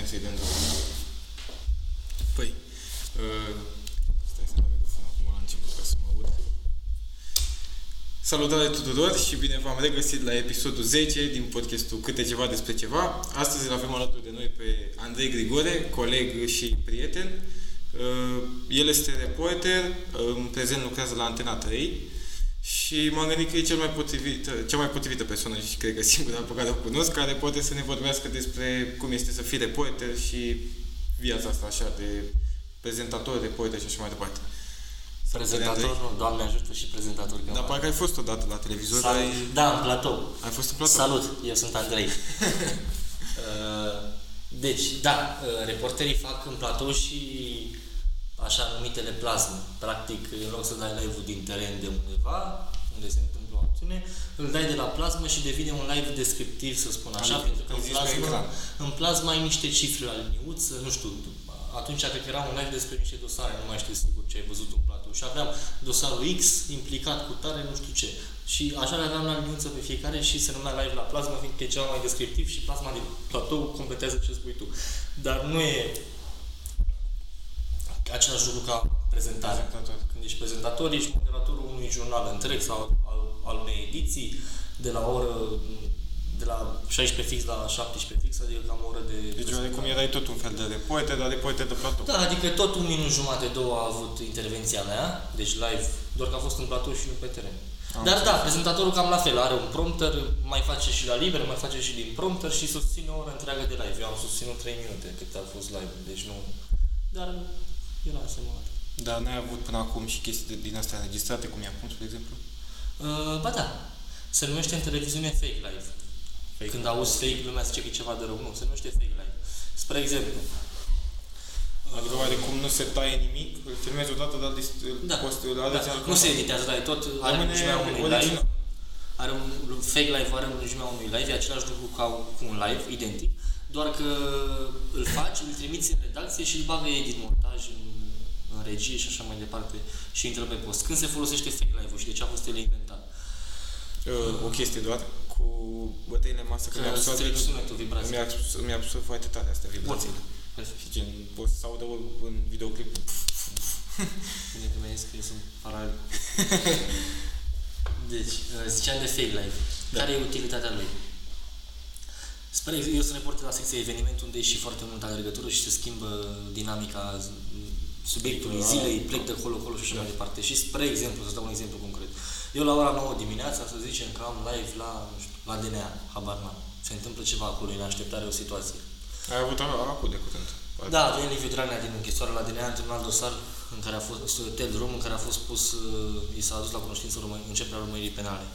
putem să-i dăm drumul. Păi, uh, stai să dau microfonul acum la început ca să mă aud. Salutare tuturor și bine v-am regăsit la episodul 10 din podcastul Câte ceva despre ceva. Astăzi îl avem alături de noi pe Andrei Grigore, coleg și prieten. Uh, El este reporter, uh, în prezent lucrează la Antena 3 și m-am gândit că e cel mai potrivit, cea mai potrivită persoană și cred că singura pe care o cunosc, care poate să ne vorbească despre cum este să fii reporter și viața asta așa de prezentator, reporter și așa mai departe. Prezentator, nu, Doamne ajută și prezentator. că Dar mă- parcă ai fost odată la televizor, Salut. ai, Da, în platou. ai fost în platou. Salut, eu sunt Andrei. Uh, deci, da, uh, reporterii fac în platou și așa numitele plasme. Practic, în loc să dai live-ul din teren de undeva, unde se întâmplă o acțiune, îl dai de la plasmă și devine un live descriptiv, să spun așa, Adică pentru că în îl zici pe plasmă, ecran. în plasmă ai niște cifre la liniuță, nu știu, atunci cred că era un live despre niște dosare, nu mai știu sigur ce ai văzut în platou. Și aveam dosarul X implicat cu tare, nu știu ce. Și așa le aveam la liniuță pe fiecare și se numea live la plasmă, fiindcă e ceva mai descriptiv și plasma din platou completează ce spui tu. Dar nu e același lucru ca prezentare. Prezentator. Când ești prezentator, ești moderatorul unui jurnal întreg sau al, al unei ediții de la o oră de la 16 fix la 17 fix, adică cam o oră de Deci prezentare. oarecum erai tot un fel de reporter, dar reporter de platou. Da, adică tot un minut jumate, două a avut intervenția mea, deci live, doar că a fost în platou și nu pe teren. Am Dar înțeles. da, prezentatorul cam la fel, are un prompter, mai face și la liber, mai face și din prompter și susține o oră întreagă de live. Eu am susținut 3 minute cât a fost live, deci nu... Dar era asemănător. Dar n-ai avut până acum și chestii de- din astea înregistrate, cum e acum, spre exemplu? Uh, ba da, se numește în televiziune fake live. Fake. Când auzi fake, lumea zice că e ceva de rău. Nu, se numește fake live. Spre exemplu, Adică oarecum nu se taie nimic, îl filmezi odată, dar dis- îl Da. poți, îl da, arăți altcum. nu se editează, dar e tot are Rămâne lungimea unui original. live. Are un fake live, are lungimea unui live, e același lucru ca cu un live, identic, doar că îl faci, îl trimiți în redacție și îl bagă ei din montaj, în, în regie și așa mai departe și intră pe post. Când se folosește fake live-ul și de ce a fost el inventat? Uh, o chestie doar cu bătăile în masă, că Că mi-a absorbe, strici sunetul, vibrație. mi-a, abs- mi-a absorb foarte tare astea vibrațiile. Și gen, poți să audă în videoclip. Bine că mi-ai zis că eu sunt paralel. Deci, uh, ziceam de fake live. Da. Care e utilitatea lui? Spre exemplu, eu sunt reporter la secția eveniment unde e și foarte multă alergătură și se schimbă dinamica z- subiectului Da. zilei, plec de acolo, acolo și așa Da. mai departe. Și spre exemplu, să dau un exemplu concret. Eu la ora 9 dimineața, să zicem că am live la, nu știu, la DNA, habar n-am. Se întâmplă ceva acolo, în așteptare o situație. Ai avut acum de curând. Da, vine Liviu Dragnea din închisoare la DNA într-un alt dosar în care a fost Ted Room, în care a fost pus, uh, i s-a adus la cunoștință urmă- începerea urmăririi penale.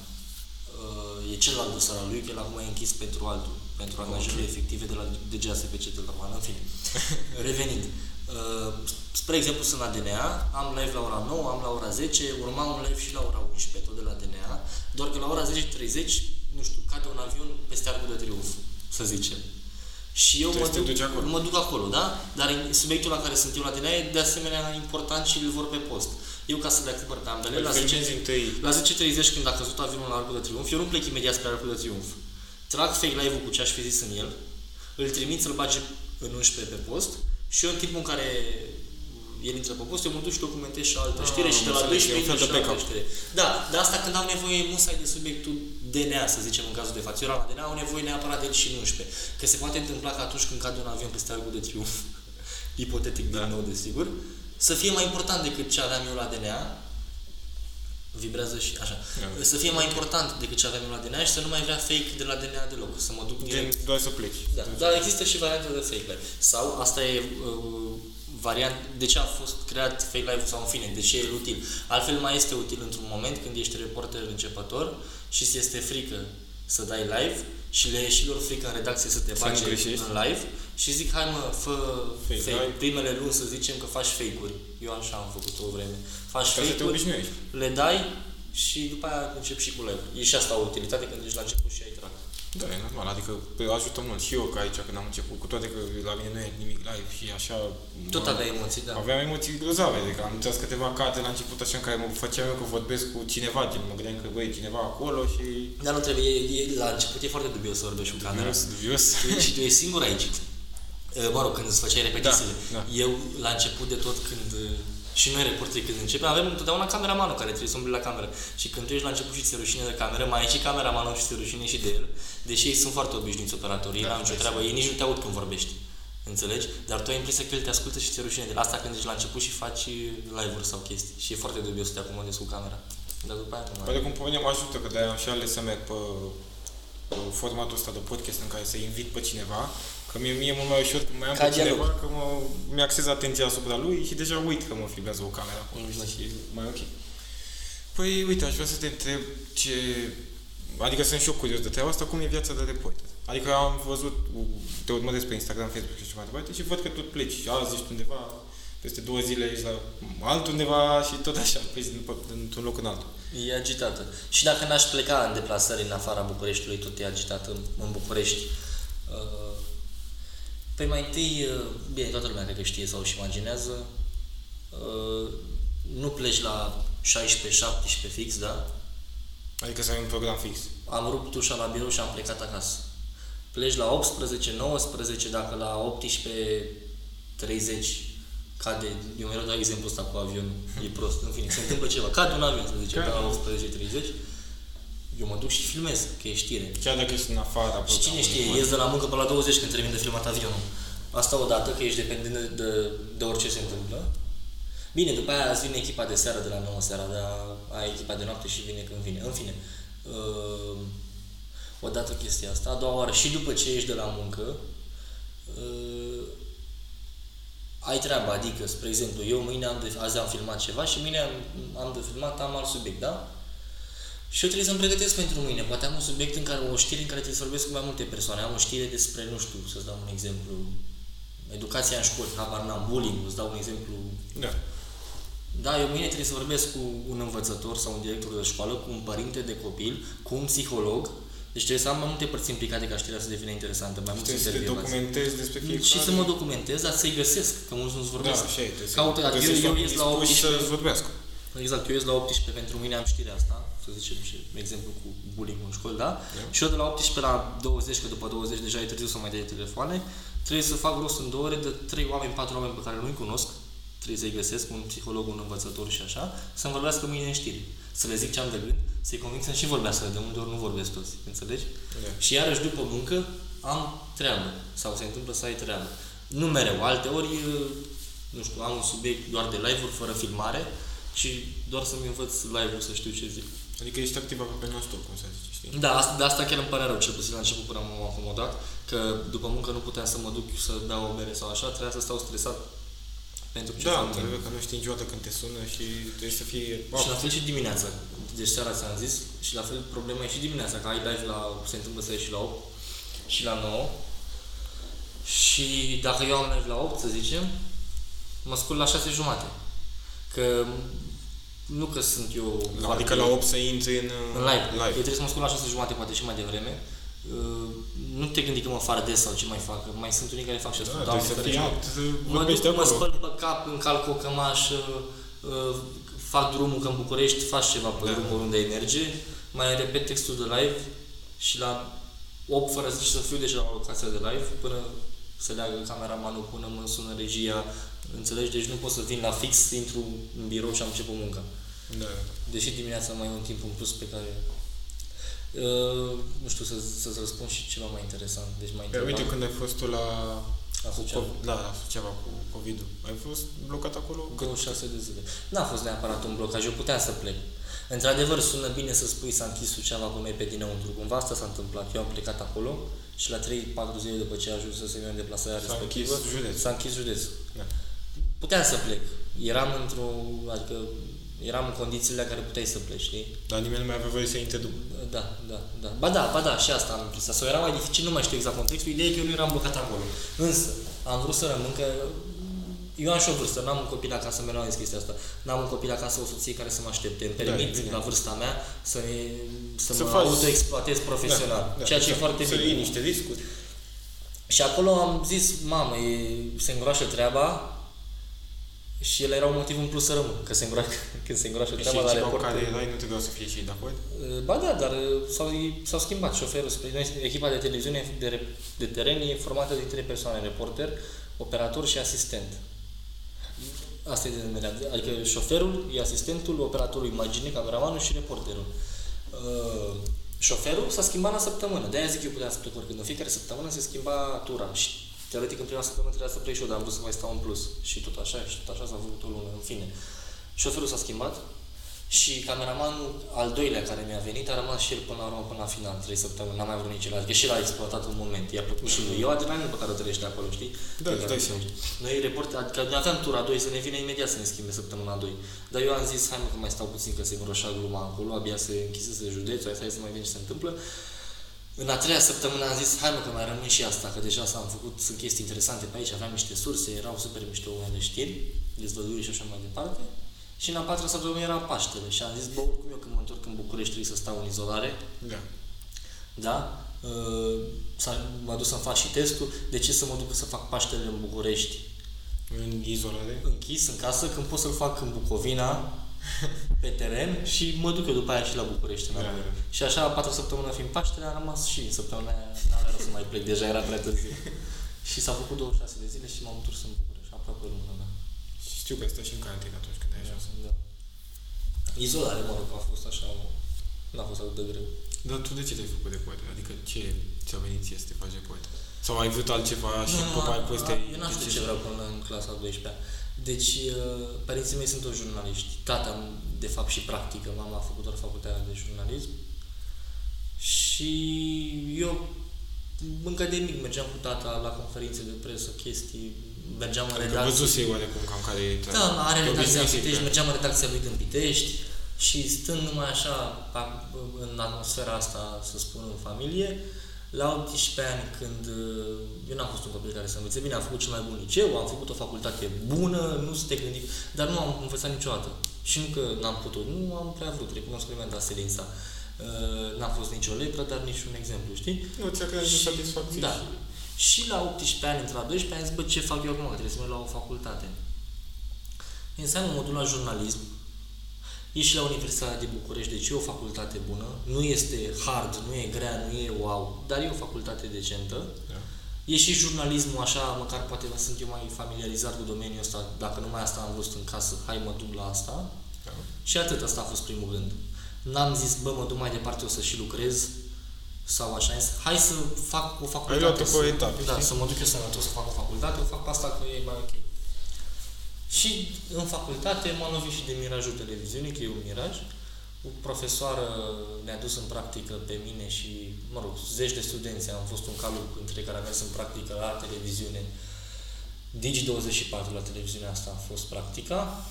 Uh, E celălalt dosar al lui, că el acum e închis pentru altul, pentru angajările efective de la DGASPC Tâltăman, în fine. Revenind. Uh, Spre exemplu, sunt la DNA, am live la ora 9, am la ora 10, urma un live și la ora 11, tot de la DNA, doar că la ora 10.30, nu știu, cade un avion peste Arcul de Triunf, să zicem. Și eu mă Trebuie să te duc, duci acolo. mă duc acolo, da? Dar subiectul la care sunt eu la DNA e de asemenea important și îl vor pe post. Eu ca să le acopăr pe ambele, la Îl 10, filmezi întâi. la 10.30 când a căzut avionul la Arcul de Triunf, eu nu plec imediat spre Arcul de Triunf. Trag fake live-ul cu ce aș fi zis în el, îl trimit să-l bage în 11 pe post și eu în timpul în care el intră pe post, eu mă duc și documentez și altă Ah, știre și de la înțeleg, 12 e un fel intru de și la altă backup. știre. Da, dar asta când am nevoie musai de subiectul DNA, să zicem, în cazul de față. Eu la DNA au nevoie neapărat de el și în 11. Că se poate întâmpla că atunci când cade un avion peste Arcul de Triunf, ipotetic Da. din nou, desigur, să fie mai important decât ce aveam eu la DNA, vibrează și așa. Da. Să fie mai important decât ce aveam eu la DNA și să nu mai vrea fake de la DNA deloc, să mă duc Gen, direct. doar să pleci. Da, dar există și variante de fake live. Sau asta e uh, variant, de ce a fost creat fake live-ul sau în fine, de ce e el util. Altfel mai este util într-un moment când ești reporter începător și ți este frică să dai live și le e și lor frică în redacție să te Să nu bage greșești. în live și zic, hai mă, fă Fake fake, live. primele luni să zicem că faci fake-uri. Eu așa am făcut o vreme. Faci Ca să te fake-uri, obișnuiești. le dai și după aia încep și cu live. E și asta o utilitate când ești la început și ai trac. Da, e normal, adică pe- ajută mult. Și eu ca aici când am început, cu toate că la mine nu e nimic live și așa... Tot mă- avea emoții, da. Aveam emoții grozave, adică am tras câteva cadre la început așa în care mă făceam eu că vorbesc cu cineva, gen mă gândeam că băi, e cineva acolo și... Dar nu trebuie, e, e, la început e foarte dubios să vorbești cu camera. Dubios, dubios. Tu, și tu ești singur aici. Uh, Mă rog, când îți făceai repetițiile. Da, da. Eu, la început de tot, când uh, și noi reporteri când începem, avem întotdeauna cameramanul care trebuie să umble la cameră. Și când tu ești la început și ți se rușine de cameră, mai ai și cameramanul și ți se rușine și de el. Deși ei sunt foarte obișnuiți operatorii, Da, da, n-am nicio hai treabă, ei nici nu te aud când vorbești. Înțelegi? Dar tu ai impresia că el te ascultă și ți-e rușine de el. Asta când ești la început și faci live-uri sau chestii. Și e foarte dubios să te acomodezi cu camera. Dar după aia nu mai... Poate cum pe mine mă ajută, că de-aia am și ales să merg pe, pe formatul ăsta de podcast în care să invit pe cineva, că mie, mie e mult mai ușor când mai am Ca pe cineva, dialog. că mă, mi-axez atenția asupra lui și deja uit că mă filmează o cameră acolo Exact. și e mai ok. Păi, uite, aș vrea să te întreb ce... Adică sunt și eu curios de treaba asta, cum e viața de reporter. Adică am văzut, te urmăresc pe Instagram, Facebook și așa mai departe și văd că tot pleci. Azi ești undeva, peste două zile ești la altundeva și tot așa, pleci din- într-un loc în altul. E agitată. Și dacă n-aș pleca în deplasări în afara Bucureștiului, tot e agitat în, în București. Uh, Păi mai întâi, uh, bine, toată lumea cred că știe sau își imaginează, uh, nu pleci la 16-17 fix, da? Adică să ai un program fix. Am rupt ușa la birou și am plecat acasă. Pleci la 18, 19, dacă la 18.30 cade, eu mereu dau exemplu ăsta cu avionul, e prost, în fine, se întâmplă ceva, cade un avion, să zicem, Cade. la 18.30, eu mă duc și filmez, că e știre. Chiar dacă ești în afara Și cine știe, ies de la muncă pe la 20 când termin de filmat avionul. Asta odată, că ești dependent de, de, de orice se întâmplă. Bine, după aia îți vine echipa de seară de la 9 seara, dar ai echipa de noapte și vine când vine. În fine, uh, odată chestia asta. A doua oară, și după ce ești de la muncă, uh, ai treaba, adică, spre exemplu, eu mâine am de, azi am filmat ceva și mâine am, am de filmat, am alt subiect, da? Și eu trebuie să-mi pregătesc pentru mâine. Poate am un subiect în care, o știre în care trebuie să vorbesc cu mai multe persoane. Am o știre despre, nu știu, să-ți dau un exemplu, educația în școli, habar n-am, bullying, îți dau un exemplu. Da. Da, eu mâine trebuie să vorbesc cu un învățător sau un director de școală, cu un părinte de copil, cu un psiholog. Deci trebuie să am mai multe părți implicate ca știrea să devină interesantă, mai mulți Trebuie să te intervievați. documentezi despre fiecare. Și să mă documentez, dar să-i găsesc, că mulți nu-ți Da, vorbesc. așa e. Trebuie să Caută, adică eu, găsești eu oameni ies la dispuși 18, să vorbească. Exact, eu ies la 18 pentru mine am știrea asta, să zicem și exemplu cu bullying în școli, da? Da. Și eu de la 18 la 20, că după 20 deja e târziu să mai dai telefoane, trebuie să fac rost în două ore de 3 oameni, 4 oameni pe care nu-i cunosc, trebuie să-i găsesc, un psiholog, un învățător și așa, să-mi vorbească mâine în știri. Să le zic ce am de gând, să-i convinc să și vorbească, de multe ori nu vorbesc toți, înțelegi? Da. Și iarăși după muncă am treabă, sau se întâmplă să ai treabă. Nu mereu, alte ori, nu știu, am un subiect doar de live-uri fără filmare și doar să-mi învăț live-ul să știu ce zic. Adică ești activ aproape non-stop, cum să zice, știi? Da, asta, de asta chiar îmi pare rău, cel puțin la început până m-am acomodat, că după muncă nu puteam să mă duc să beau o bere sau așa, trebuia să stau stresat pentru ce Da, fac mâine. trebuie că nu știi niciodată când te sună și trebuie să fie... Și la fel și dimineața. Deci seara ți-am zis și la fel problema e și dimineața, că ai live la, se întâmplă să ieși la 8 și la 9 și dacă eu am live la 8, să zicem, mă scul la 6 jumate. Că nu că sunt eu... La, adică la 8 să intri în, în live. Eu live. trebuie să mă scul la 6 jumate, poate și mai devreme. Uh, Nu te gândi că mă afară des sau ce mai fac, că mai sunt unii care fac și asta. Da, Doamne trebuie să fii ferește. apt, să Mă vorbești duc, mă acolo. spăl pe cap, încalc o cămașă, uh, fac drumul că în București faci ceva pe Da. drumul unde ai merge, mai repet textul de live și la 8 fără să să fiu deja la locația de live până să leagă cameramanul, până mă sună regia, înțelegi? Deci nu pot să vin la fix, intru în birou și am început munca. Da. Deși dimineața mai e un timp în plus pe care Uh, nu știu, să, să-ți răspund și ceva mai interesant. Deci mai Păi, uite, când ai fost tu la... La Suceava. cu- Da, la ceva cu COVID-ul. Ai fost blocat acolo? 26 de zile. N-a fost neapărat un blocaj, eu puteam să plec. Într-adevăr, sună bine să spui s-a închis Suceava cum e pe dinăuntru. Cumva asta s-a întâmplat. Eu am plecat acolo și la 3-4 zile după ce ajunsesem eu în deplasarea S-a respectivă, închis județul. s-a închis județul. Da. Puteam să plec. Eram într-o, adică eram în condițiile la care puteai să pleci, știi? Dar nimeni nu mai avea voie să intre după. Da, da, da. Ba da, ba da, și asta am impresia. Sau era mai dificil, nu mai știu exact contextul. Ideea e că eu nu eram blocat acolo. Însă, am vrut să rămân, că eu am și o vârstă, n-am un copil acasă, mereu am zis chestia asta. N-am un copil acasă, o soție care să mă aștepte. Îmi permit, bine. la vârsta mea, să, să, Să mă faci- autoexploatez profesional. ceea ce e să- foarte să bine. iei niște riscuri. Și acolo am zis, mamă, e, se îngroașă treaba, Și ele erau motiv în plus să rămân, că se îngroașă, când se îngroașă Și treaba la ceva aeroport. care erai nu trebuia să fie și de acord? Ba da, dar uh, s-au, s-au schimbat șoferul. spre- Noi, echipa de televiziune de, re- de teren e formată din trei persoane, reporter, operator și asistent. Asta e denumirea. Adică șoferul e asistentul, operatorul imagine, cameramanul și reporterul. Uh, șoferul s-a schimbat la săptămână. De-aia zic eu puteam să plec oricând. În fiecare săptămână se schimba tura. Și teoretic în prima săptămână trebuia să plec și eu, dar am vrut să mai stau în plus. Și tot așa, și tot așa s-a făcut o lună. În fine. Șoferul s-a schimbat și cameramanul al doilea care mi-a venit a rămas și el până la urmă, până la final, trei săptămâni, n-a mai vrut nici el, adică și el a exploatat un moment, i-a plăcut și lui. Eu adrenalinul pe care o trăiești acolo, știi? Da, Pe îți care dai o seama. trăiești. Noi report, adică noi aveam tura 2 să ne vină imediat să ne schimbe săptămâna 2. Dar eu am zis, hai mă că mai stau puțin că se îngroșa gluma acolo, abia se închisese județul, hai să mai vedem ce se întâmplă. În a treia săptămână am zis, hai mă că mai rămân și asta, că deja s-am făcut, sunt chestii interesante pe aici, aveam niște surse, erau super mișto oameni de știri, dezvăluiri și așa mai departe. Și în a patra săptămână era Paștele și am zis, bă, oricum eu când mă întorc în București trebuie să stau în izolare, Da. da? Uh, s-a- m-a dus să-mi fac și testul, de ce să mă duc să fac Paștele în București? În izolare? Închis în casă, când pot să-l fac în Bucovina, pe teren și mă duc eu după aia și la București înapoi. Da, da. Și așa, a patra săptămână fiind Paștele, am rămas și în săptămâna aia, n-am avea rost să mai plec, deja era prea târziu. și s-a făcut 26 de zile și m-am întors în București, aproape o lună, da. Și știu că stai și în carantină atunci când ai ajuns. da. Izolare, mă rog, a fost așa, n-a fost atât de greu. Dar tu de ce te-ai făcut de poet? Adică ce ți-a venit ție să te faci de poet? Sau ai vrut altceva și Nu, după a- aia peste... a- Eu n-am știut ce vreau până în clasa a 12-a. Deci, uh, părinții mei sunt toți jurnaliști. Tata, de fapt, și practică. Mama a făcut doar facultatea de jurnalism. Și eu încă de mic mergeam cu tata la conferințe de presă, chestii, mergeam în Adică redacție. văzuse oarecum cam care e treaba. Da, are Te redacția în obișnuisi Pitești, cu ea. mergeam în redacția lui din Pitești și stând numai așa pa- în atmosfera asta, să spun, în familie, la 18 ani când uh, eu n-am fost un copil care să învețe bine, am făcut cel mai bun liceu, am făcut o facultate bună, nu să te gândi, dar nu am învățat niciodată. Și nu că n-am putut, nu am prea vrut, recunosc că mi-am dat silința. Uh, N-am fost nicio lepră, dar nici un exemplu, știi? Nu, ți-a creat Și- satisfacție Da. și... Și la 18 ani, între la 12 ani, am zis, bă, ce fac eu acum? Că trebuie să merg la o facultate. Înseamnă modul la jurnalism. E și la Universitatea din București, deci e o facultate bună. Nu este hard, nu e grea, nu e wow, dar e o facultate decentă. Da. E și jurnalismul așa, măcar poate sunt eu mai familiarizat cu domeniul ăsta, dacă numai asta am văzut în casă, hai mă duc la asta. Da. Și atât, asta a fost primul gând. N-am zis, bă, mă duc mai departe, o să și lucrez, sau așa, am zis, hai să fac o facultate. luat-o pe să- etape, Da, știi? să mă duc eu sănătos să fac o facultate, o fac pe asta că e mai ok. Și în facultate m-am lovit și de Mirajul Televiziunii, că e un miraj. O profesoară ne-a dus în practică pe mine și, mă rog, zeci de studenți. Am fost un calup între care am mers în practică la televiziune. Digi24 la televiziunea asta a fost practica.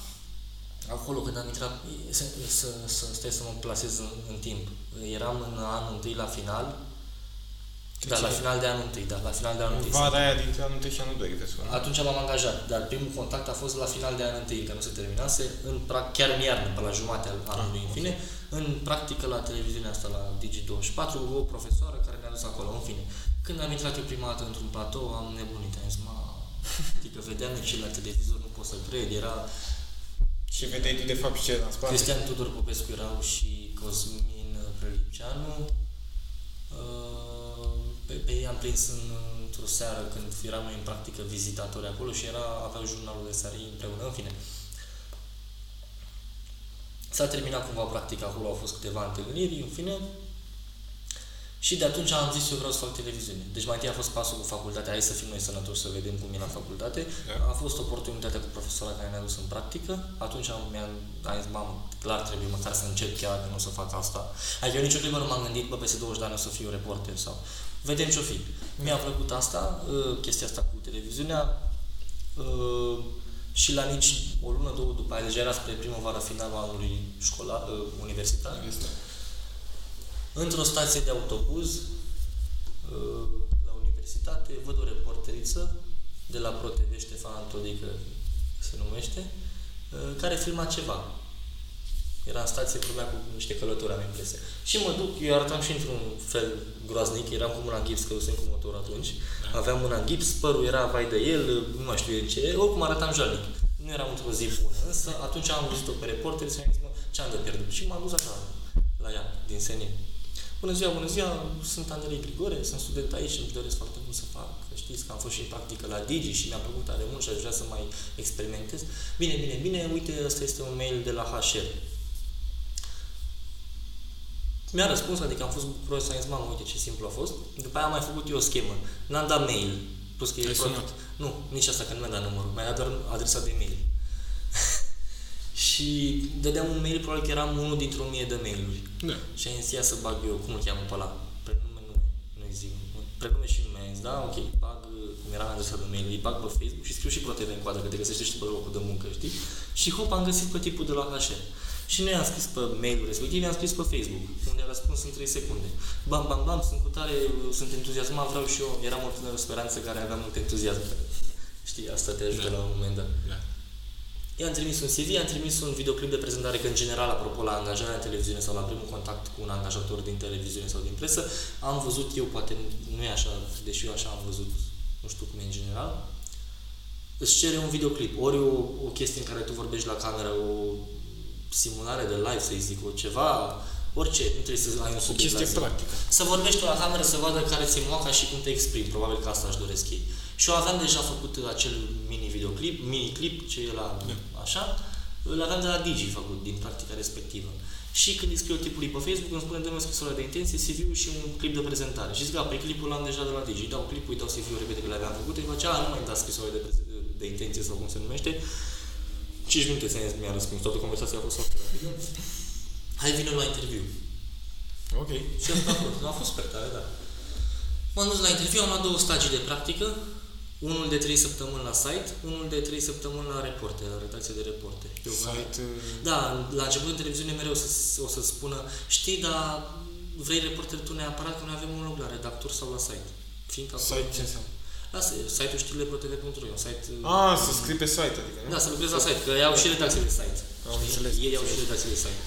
Acolo când am intrat, să, să, să stai să mă plasez în, în timp. Eram în anul întâi la final. Da, la ce? final de anul întâi, da, la final de anul întâi. Vara aia dintre anul 1 și anul 2, te spun. Atunci m-am angajat, dar primul contact a fost la final de an întâi, că nu se terminase, în pra- chiar în iarnă, pe la jumate al anului, în fine, în practică la televiziunea asta, la Digi24, o profesoară care ne-a dus acolo, în fine. Când am intrat eu prima dată într-un platou, am nebunit, am zis, ma, adică vedeam și la televizor, nu pot să cred, era Și vedeai tu de fapt ce era în spate. Cristian Tudor Popescu erau și Cosmin Prelipceanu. Uh, Pe, pe ei am prins în, într-o seară când eram noi în practică vizitatori acolo și era, aveau jurnalul de seară ei împreună, în fine. S-a terminat cumva practica acolo, au fost câteva întâlniri, în fine. Și de atunci am zis eu vreau să fac televiziune. Deci mai întâi a fost pasul cu facultatea, hai să fim noi sănătoși, să vedem cum e la facultate. Da. A fost oportunitatea cu profesora care ne-a dus în practică. Atunci am, mi-am am zis, mamă, clar trebuie măcar să încep chiar că nu o să fac asta. Adică eu nicio clipă nu m-am gândit, bă, peste 20 de ani o să fiu reporter sau... Vedem ce-o fi. Mi-a plăcut asta, uh, chestia asta cu televiziunea. uh, Și la nici o lună, două după aia, deja era spre primăvară finalul anului școlar, uh, universitar. Este. Într-o stație de autobuz, uh, la universitate, văd o reporteriță de la ProTV, Ștefan Antodică se numește, uh, care filma ceva. Era în stație, vorbea cu niște călători, am impresia. Și mă duc, eu arătam și într-un fel groaznic, eram cu mâna în gips, că eu cu motor atunci. Aveam mâna în gips, părul era vai de el, nu mai știu eu ce, oricum arătam jalnic. Nu eram într-o zi bună, însă atunci am văzut-o pe reporter și am zis, mă, ce am de pierdut? Și m-am dus așa la ea, din senin. Bună ziua, bună ziua, sunt Andrei Grigore, sunt student aici și îmi doresc foarte mult să fac. Știți că am fost și în practică la Digi și mi-a plăcut tare mult și aș vrea să mai experimentez. Bine, bine, bine, uite, ăsta este un mail de la HR. Mi-a răspuns, adică am fost bucuros, am zis, mamă, uite ce simplu a fost. După aia am mai făcut eu o schemă. N-am dat mail, plus că e Ai sunat? Nu, nici asta, că nu mi-a dat numărul. Mi-a dat doar adresa de mail. și dădeam un mail, probabil că eram unul dintr-o mie de mail-uri. Da. Și am zis, ia să bag eu, cum îl cheamă pe ăla? Prenume, nume, nu-i zic. Prenume și nume. Am zis, da, ok, bag, cum era adresa de mail, îi bag pe Facebook și scriu și ProTV în coadă, că te găsește și pe locul de muncă, știi? Și hop, am găsit pe tipul de la HR. Și noi am scris pe mail-ul respectiv, i-am scris pe Facebook, unde a răspuns în 3 secunde. Bam, bam, bam, sunt cu tare, sunt entuziasmat, vreau și eu. Eram o tânără speranță care avea mult entuziasm. Știi, asta te ajută Da. la un moment dat. Da. I-am trimis un CV, i-am trimis un videoclip de prezentare, că în general, apropo, la angajarea în televiziune sau la primul contact cu un angajator din televiziune sau din presă, am văzut eu, poate nu e așa, deși eu așa am văzut, nu știu cum e în general, îți cere un videoclip, ori o, o chestie în care tu vorbești la cameră, o simulare de live, să-i zic, o ceva, orice, nu trebuie să ai un O subiect chestie la zi. practică. Să vorbești tu la cameră, să vadă care ți-e moaca și cum te exprimi. Probabil că asta își doresc ei. Și eu aveam deja făcut acel mini videoclip, mini clip, ce e la așa, îl aveam de la Digi făcut, din practica respectivă. Și când îi scriu tipului pe Facebook, îmi spune, dă-mi o scrisoare de intenție, CV-ul și un clip de prezentare. Și zic, a, pe clipul l-am deja de la Digi. Dau clipul, îi dau CV-ul repede că le-aveam făcut, îi face, a, nu mai da scrisoare de, preze- de intenție sau cum se numește. 5 minute ți-am zis, mi-a răspuns, toată conversația a fost foarte rapidă. Hai, vină la interviu. Ok. Și asta a fost. A fost super tare, da. M-am dus la interviu, am luat două stagii de practică, unul de 3 săptămâni la site, unul de 3 săptămâni la reporte, la redacție de reporte. Eu, Site, uh, Da, la început în televiziune mereu să, o să spună, știi, dar vrei reporter tu neapărat că noi avem un loc la redactor sau la site. Fiindcă acolo- site ce înseamnă? Lasă, site-ul știrile protv.ro, e un site... Ah, să scrii pe site, adică, nu? Da, să lucrezi la site, că iau și redacție de site. Am știi? înțeles, Ei am au și înțeles. redacție de site.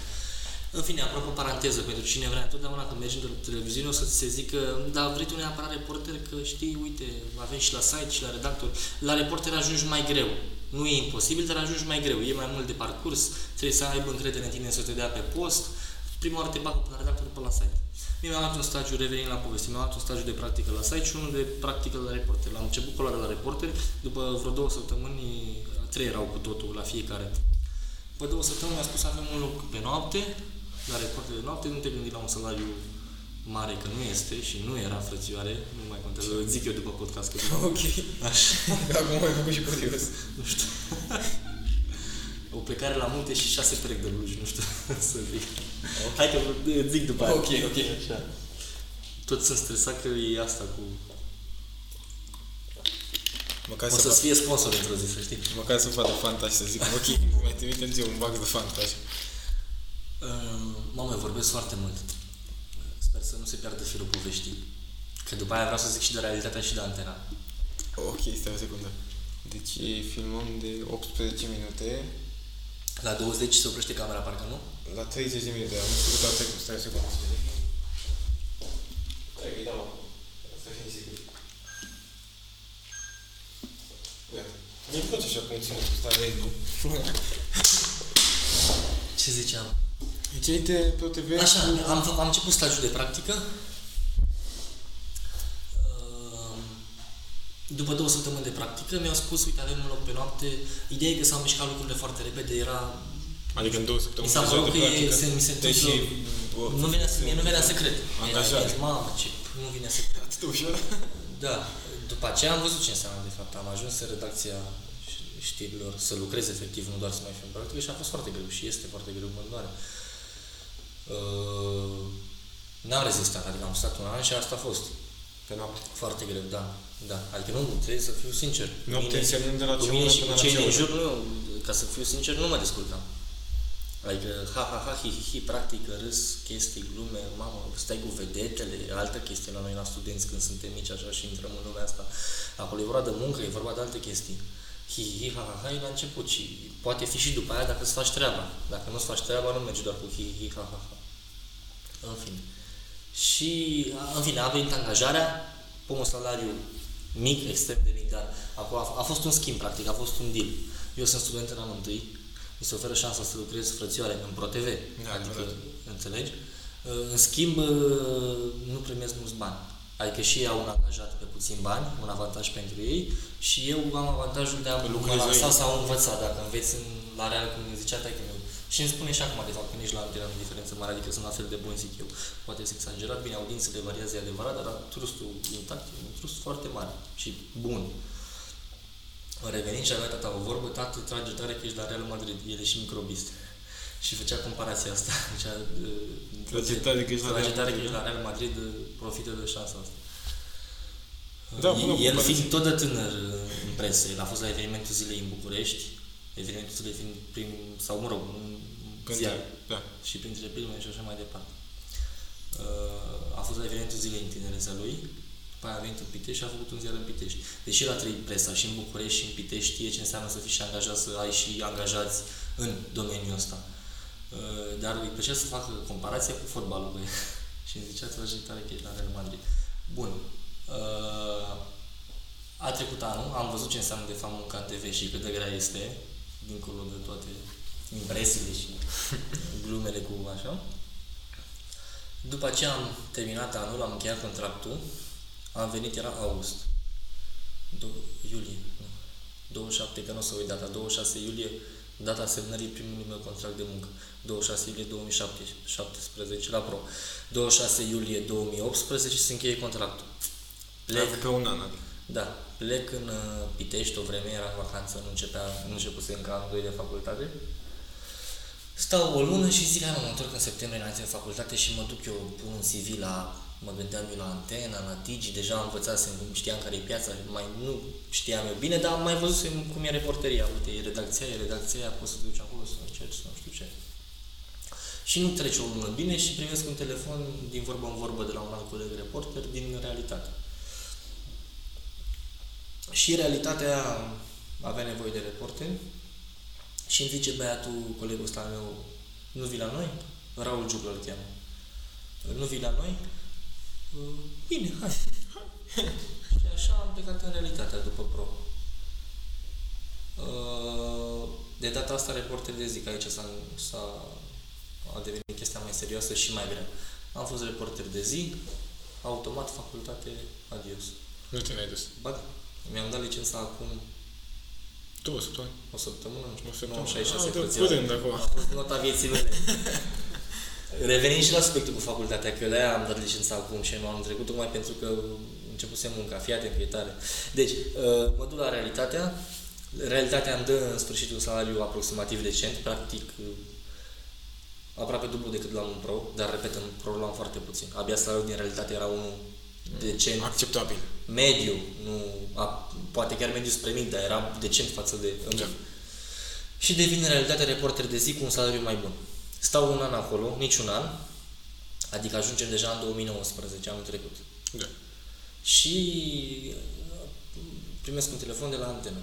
În fine, apropo, paranteză, pentru cine vrea, întotdeauna când mergi într-o televiziune o să ți se zică, da, vrei tu neapărat reporter, că știi, uite, avem și la site și la redactor. La reporter ajungi mai greu. Nu e imposibil, dar ajungi mai greu. E mai mult de parcurs, trebuie să aibă încredere în tine să te dea pe post. Prima oară te bagă pe la redactor, pe la site. Mie mi-am luat un stagiu, revenind la poveste, mi-am luat un stagiu de practică la site și unul de practică la reporter. Am început cu ăla de la reporter, după vreo două săptămâni, trei erau cu totul la fiecare. După două săptămâni mi-a spus avem un loc pe noapte, la reporter de noapte, nu te gândi la un salariu mare, că nu este și nu era frățioare, nu mai contează, zic eu după podcast că Ok. Așa. Acum mai făcut și curios. nu știu. O plecare la munte și șase perechi de luci, nu știu să zic. Hai că îți zic după aia. Ok, ok. Așa. Tot sunt stresat că e asta cu... Măcar O să, să-ți fac, fie sponsor într-o zi, să știi. măcar să facă fanta și să zic, ok, mai trimitem zi un bag de fanta. așa. Uh, Mamă, eu vorbesc foarte mult. Sper să nu se piardă firul poveștii. Că după aia vreau să zic și de realitatea și de antena. Ok, stai o secundă. Deci filmăm de 18 minute La 20 se oprește camera, parcă nu? la 30 de minute. Am făcut o secundă, stai o secundă. Stai că-i dau acum. Să fim siguri. Iată. Nu faci așa conținutul ăsta reglu. Ce ziceam? Deci ai de pe TV Așa, cu... am, fă- am început stagiul de practică. După două săptămâni de practică mi-au spus, uite, avem un loc pe noapte. Ideea e că s-au mișcat lucrurile foarte repede, era... Adică în două săptămâni Mi s-a deja părut de că e, practică, se, mi se deși, întâmplă... bă, Nu venea să, mie nu venea să cred. Angajat. Era, Mamă, ce... Nu vine să cred. Atât de ușor? Da. După aceea am văzut ce înseamnă, de fapt. Am ajuns în redacția știrilor să lucrez efectiv, nu doar să mai fiu în practică și a fost foarte greu și este foarte greu, mă doare. Uh, n-am rezistat, adică am stat un an și asta a fost. Pe noapte. Foarte greu, da. Da. Adică nu, trebuie să fiu sincer. Noapte Mine- însemnând de la cu ce mine oră și până cu la cei ce din oră? jur, nu, ca să fiu sincer, nu mă descurcam. Adică, ha, ha, ha, hi, hi, hi, practică, râs, chestii, glume, mamă, stai cu vedetele, altă chestie la noi la studenți când suntem mici așa și intrăm în lumea asta. Acolo e vorba de muncă, e vorba de alte chestii. Hi, hi, hi, ha, ha, ha, e la început și poate fi și după aia dacă îți faci treaba. Dacă nu-ți faci treaba, nu mergi doar cu hi, hi, ha, ha, ha. În fine. Și, în fine, a venit angajarea, pe un salariu mic, extrem de mic, dar acum a, a fost un schimb, practic, a fost un deal. Eu sunt student în anul întâi, mi se oferă șansa să lucrez frățioare în ProTV, Da, adică, corect. înțelegi? Uh, În schimb, uh, nu primesc mulți bani. Adică și ei au un angajat pe puțin bani, un avantaj pentru ei, și eu am avantajul de a mă lucrezi lansa aici. sau a învăța, dacă înveți în, la real, cum îmi zicea taică meu. Și îmi spune și acum, de fapt, că nici la antena nu e diferență mare, adică sunt la fel de bun, zic eu. Poate este exagerat, bine, audiențele variază, e adevărat, dar trustul intact e un trust foarte mare și bun. Revenind și avea tata o vorbă, tată trage tare că ești la Real Madrid, el e și microbist. Și făcea comparația asta. Zicea, uh, Trage tare că ești la trage Real tare că Madrid. ești la Real Madrid, uh, profită de șansa asta. Da, Uh, bună el comparație. fiind tot de tânăr uh, în presă, el a fost la evenimentul zilei în București, evenimentul zilei fiind prim, sau mă rog, un Pentru- ziar Da. și printre prime și așa mai departe. Uh, a fost la evenimentul zilei în tinerețea lui, după aia a venit în Pitești și a făcut un ziar în Pitești. Deși el a trăit presa și în București și în Pitești, știe ce înseamnă să fii și angajat, să ai și angajați în domeniul ăsta. Uh, dar îi plăcea să facă comparația cu fotbalul cu el. și îmi zicea trajectare că ești la Real Madrid. Bun. Uh, a trecut anul, am văzut ce înseamnă de fapt munca în TV și cât de grea este, dincolo de toate impresiile și glumele cu așa. După ce am terminat anul, am încheiat contractul, am venit, era august. Do- iulie, nu. 27, că nu o să uit data, 26 iulie, data semnării primului meu contract de muncă. 26 iulie 2017 la Pro. 26 iulie 2018 se încheie contractul. Plec, Plec pe un an. adică. da, plec în uh, Pitești, o vreme era în vacanță, nu începea, nu începuse încă anul 2 de facultate. Stau o lună și zic, hai mă, mă întorc în septembrie înainte de facultate și mă duc eu, pun un CV la, mă gândeam eu la Antena, la Digi, deja am învățat, știam care e piața, mai nu știam eu bine, dar am mai văzut cum e reporteria, uite, e redacția, e redacția, aia, poți să te duci acolo, să încerci, să nu știu ce. Și nu trece o lună bine și primesc un telefon din vorbă în vorbă de la un alt coleg reporter din realitate. Și realitatea avea nevoie de reporter și îmi zice băiatul, colegul ăsta al meu, nu vii la noi? Raul Giublă îl cheamă. Nu vii la noi? "Uh, Bine, hai. și așa am plecat în realitatea după pro. Uh, De data asta reporter de zi, că aici s-a, s-a a devenit chestia mai serioasă și mai grea. Am fost reporter de zi, automat facultate, adios. Nu te mai dus. Ba, da, mi-am dat licența acum Două săptămâni. o săptămână, nu știu, O săptămână. 66 Ah, da, frățioare. curând acum. A fost nota vieții mele. Revenind și la subiectul cu facultatea, că de-aia am dat licența acum și nu anul trecut, tocmai pentru că începusem munca, fii atent că e tare. Deci, uh, mă duc la realitatea, realitatea îmi dă în sfârșit un salariu aproximativ decent, practic uh, aproape dublu decât la un pro, dar repet, în pro luam foarte puțin. Abia salariul din realitate era unul decent, Acceptabil. mediu, nu, a, poate chiar mediu spre mic, dar era decent față de Da. și devin în realitate reporter de zi cu un salariu mai bun. Stau un an acolo, nici un an, adică ajungem deja în 2019, anul trecut. Da. Și uh, primesc un telefon de la Antena.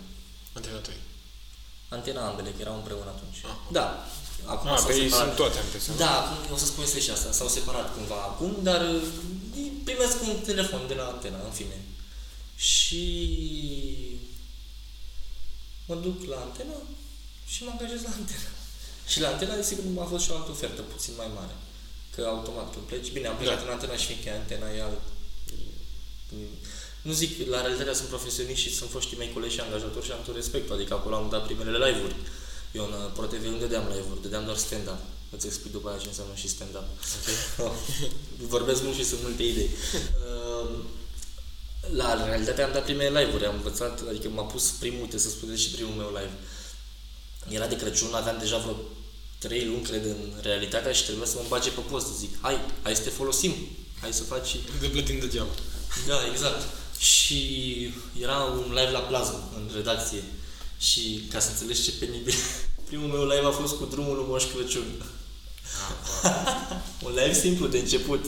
Antena 3. Antena ambele, că erau împreună atunci. Ah. Da. Acum Ah, s-au pe ei separat. sunt toate antene. Da, acum o să spun și asta. S-au separat cumva acum, dar uh, primesc un telefon de la antena, în fine. Și mă duc la antena și mă angajez la antena. Și la antena, desigur, a fost și o altă ofertă puțin mai mare. Că automat când pleci, bine, am plecat Da. în antena și fiindcă antena e alt... Nu zic, la realitatea sunt profesioniști și sunt foștii mei colegi și angajatori și am tot respectul, adică acolo am dat primele live-uri. Eu în uh, ProTV nu dădeam live-uri, dădeam doar stand-up. Îți explic după aia ce înseamnă și stand-up. Vorbesc mult și sunt multe idei. Uh, La realitate am dat primele live-uri, am învățat, adică m-a pus primul, uite să spuneți și primul meu live. Era de Crăciun, aveam deja vreo trei luni, cred, în realitatea și trebuia să mă bage pe post. Zic, hai, hai să te folosim, hai să faci De plătim degeaba. da, exact. Și era un live la plază, în redacție. Și ca să înțelegi ce penibil, primul meu live a fost cu drumul lui Moș Crăciun. Un live simplu de început.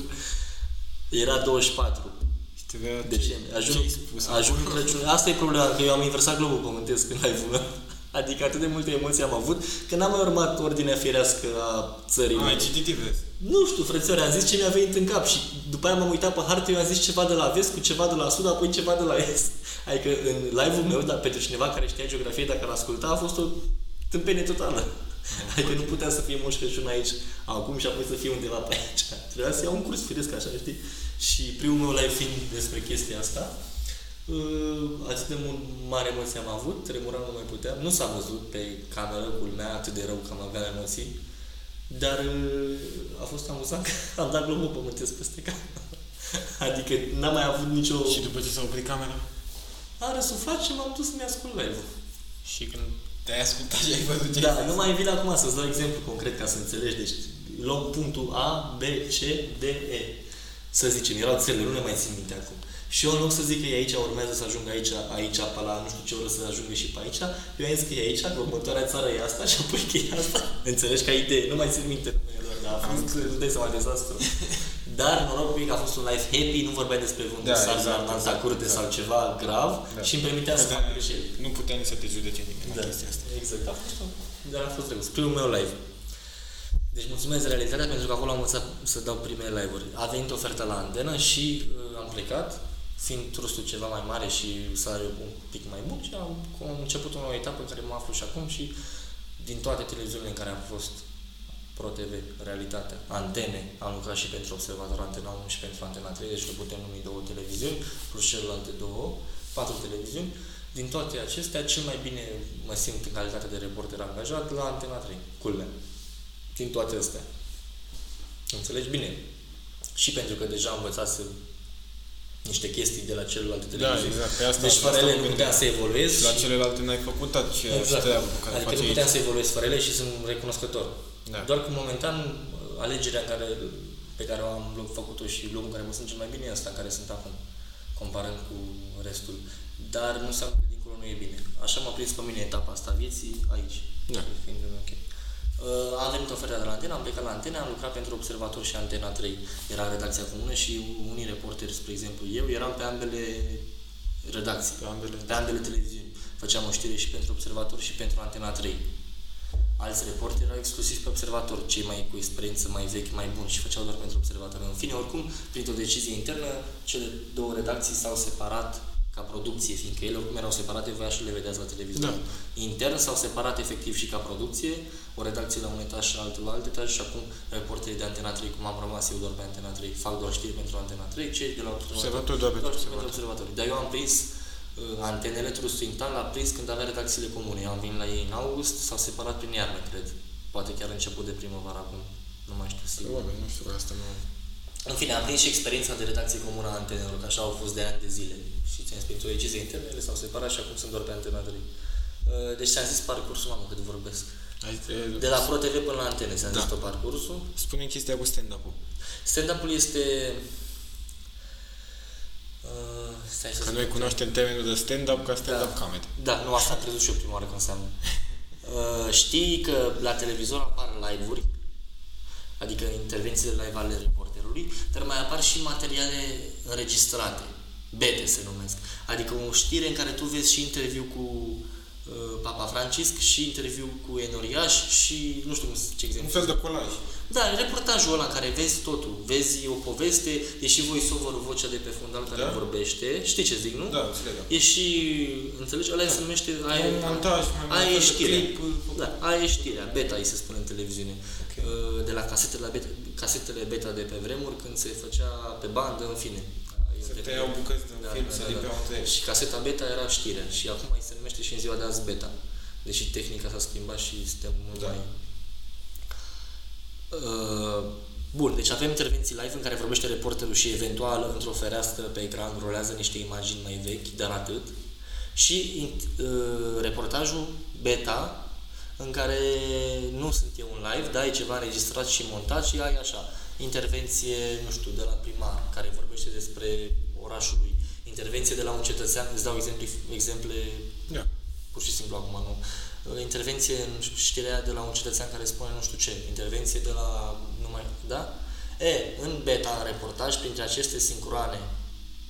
Era 24 Și trebuia... decembrie. Ajung, Ce ai spus ajung în Crăciun. Asta e problema, că eu am inversat globul pământesc în live-ul meu. Adică atât de multe emoții am avut că n-am mai urmat ordinea firească a țării. Ai citit invers. Nu știu, frățioare, am zis ce mi-a venit în cap și după aia m-am uitat pe hartă, eu am zis ceva de la vest cu ceva de la sud, apoi ceva de la est. Adică în live-ul meu, dar pentru cineva care știa geografie, dacă l-asculta, a fost o tâmpenie totală. Adică nu putea să fie Moș Crăciun aici acum și apoi să fie undeva pe aici. Trebuia să iau un curs firesc așa, știi? Și primul meu live fiind despre chestia asta, uh, atât de mult mare emoție am avut, tremuram nu mai puteam. Nu s-a văzut pe cameră culmea atât de rău că am avea emoții, dar uh, a fost amuzant că am dat globul pământesc peste cameră. Adică n-am mai avut nicio... Și după ce s-a oprit camera? A răsuflat și m-am dus să-mi ascult live-ul. Și când te-ai ascultat și ai văzut ce Da, nu mai vin acum să-ți dau exemplu concret ca să înțelegi. Deci luăm punctul A, B, C, D, E. Să zicem, erau țările, nu le mai țin minte acum. Și eu în loc să zic că e aici, urmează să ajungă aici, aici, pe la nu știu ce oră să ajungă și pe aici, eu am zis că e aici, că următoarea țară e asta și apoi că e asta. Înțelegi ca idee, nu mai țin minte numele dar a fost, nu dai seama, dezastru. Dar norocul e că a fost un life happy, nu vorbeai despre vreun Da, dosar exact, de exact, curte da. sau ceva grav Da. și îmi permitea să Da, fac greșeli. Nu putea nici să te judece nimeni la Da, chestia asta. exact. A fost, dar a fost drăguț. Primul meu live. Deci mulțumesc realitatea pentru că acolo am învățat să dau primele live-uri. A venit oferta la antenă și uh, am plecat, fiind trustul ceva mai mare și salariul un pic mai bun și am, am început o nouă etapă în care mă aflu și acum și din toate televiziunile în care am fost Pro TV, Realitatea, Antene, am lucrat și pentru Observator Antena 1 și pentru Antena 3, deci le putem numi două televiziuni, plus celelalte două, patru televiziuni. Din toate acestea, cel mai bine mă simt în calitate de reporter angajat la Antena 3, culmea. Din toate astea. Înțelegi bine? Și pentru că deja am învățat să niște chestii de la celelalte Da, televiziuni. exact. Pe asta, deci fără asta ele mă nu gândeam. puteam să evoluez. Și la și- celelalte n-ai făcut aceeași Exact. treabă pe care o Adică faci nu aici. puteam să evoluez fără ele și sunt recunoscător. Da. Doar că momentan alegerea care, pe care o am făcut-o și locul în care mă simt cel mai bine e ăsta în care sunt acum, comparând cu restul. Dar nu înseamnă că dincolo nu e bine. Așa m-a prins pe mine etapa asta a vieții aici. Da. Fiind în ok. Uh, am venit oferta de la Antena, am plecat la Antena, am lucrat pentru Observator și Antena 3. Era redacția comună și unii reporteri, spre exemplu eu, eram pe ambele redacții Pe ambele. pe ambele televiziuni. Făceam o știre și pentru Observator și pentru Antena 3. Alți reporteri erau exclusiv pe Observator, cei mai cu experiență, mai vechi, mai buni și făceau doar pentru Observator. În fine, oricum, printr-o decizie internă, cele două redacții s-au separat ca producție, fiindcă ele oricum erau separate, voia și le vedeați la televizor. Da. Intern s-au separat efectiv și ca producție, o redacție la un etaj și altul la alt etaj și acum reporterii de Antena 3, cum am rămas eu doar pe Antena 3, fac doar știri pentru Antena 3, cei de la Observator doar pentru Observator. observatori. Dar eu am prins uh, antenele Trustul Intan l-a prins când avea redacțiile comune. Eu am venit la ei în august, s-au separat prin iarnă, cred. Poate chiar început de primăvară acum. Nu mai știu sigur. Probabil, nu știu, asta nu... În fine, am prins și experiența de redacție comună a antenelor, că așa au fost de ani de zile. Și ți-am spus o decizie internă, ele s-au separat și acum sunt doar pe Antena 3. Uh, Deci ți-am zis parcursul, mamă, cât vorbesc. Ai, e, De la Pro TV până la antene, ți-am Da. zis tot parcursul. spune chestia cu stand-up-ul. Stand-up-ul este... Uh, stai să Că spun. noi cunoaștem termenul de stand-up ca stand-up Da. comedy. Da, nu, asta am crezut și eu prima oară că înseamnă. Uh, știi că la televizor apar live-uri, adică intervențiile live ale reporterului, dar mai apar și materiale înregistrate, bete se numesc. Adică o știre în care tu vezi și interviu cu uh, Papa Francisc și interviu cu Enoriaș și nu știu cum ce Un exemplu. fel de colaj. Da, reportajul ăla în care vezi totul, vezi o poveste, e și voice-over vocea de pe fundal care Da. vorbește, știi ce zic, nu? Da, înțeleg. da. E și, înțelegi, ăla se numește... Aia, Un montaj, mai aia mult e fel de știrea. clip, uh, Da, aia e știrea, beta îi se spune în televiziune. Ok. Uh, De la casetele, la beta, casetele beta de pe vremuri, când se făcea pe bandă, în fine. E o Se tehnică. tăiau bucăți din film, se lipeau între ele. Și caseta beta era știrea și acum îi se numește și în ziua de azi beta. Deși tehnica s-a schimbat și suntem mult Da. mai... Uh, bun, deci avem intervenții live în care vorbește reporterul și eventual într-o fereastră pe ecran rolează niște imagini mai vechi, dar atât. Și uh, reportajul beta în care nu sunt eu un live, da, e ceva înregistrat și montat și ai așa, intervenție, nu știu, de la primar, care vorbește despre orașul lui, intervenție de la un cetățean, îți dau exemple, exemple Da. pur și simplu acum, nu. Intervenție în știrea de la un cetățean care spune nu știu ce, intervenție de la numai, da? E, în beta, în reportaj, printre aceste sincroane,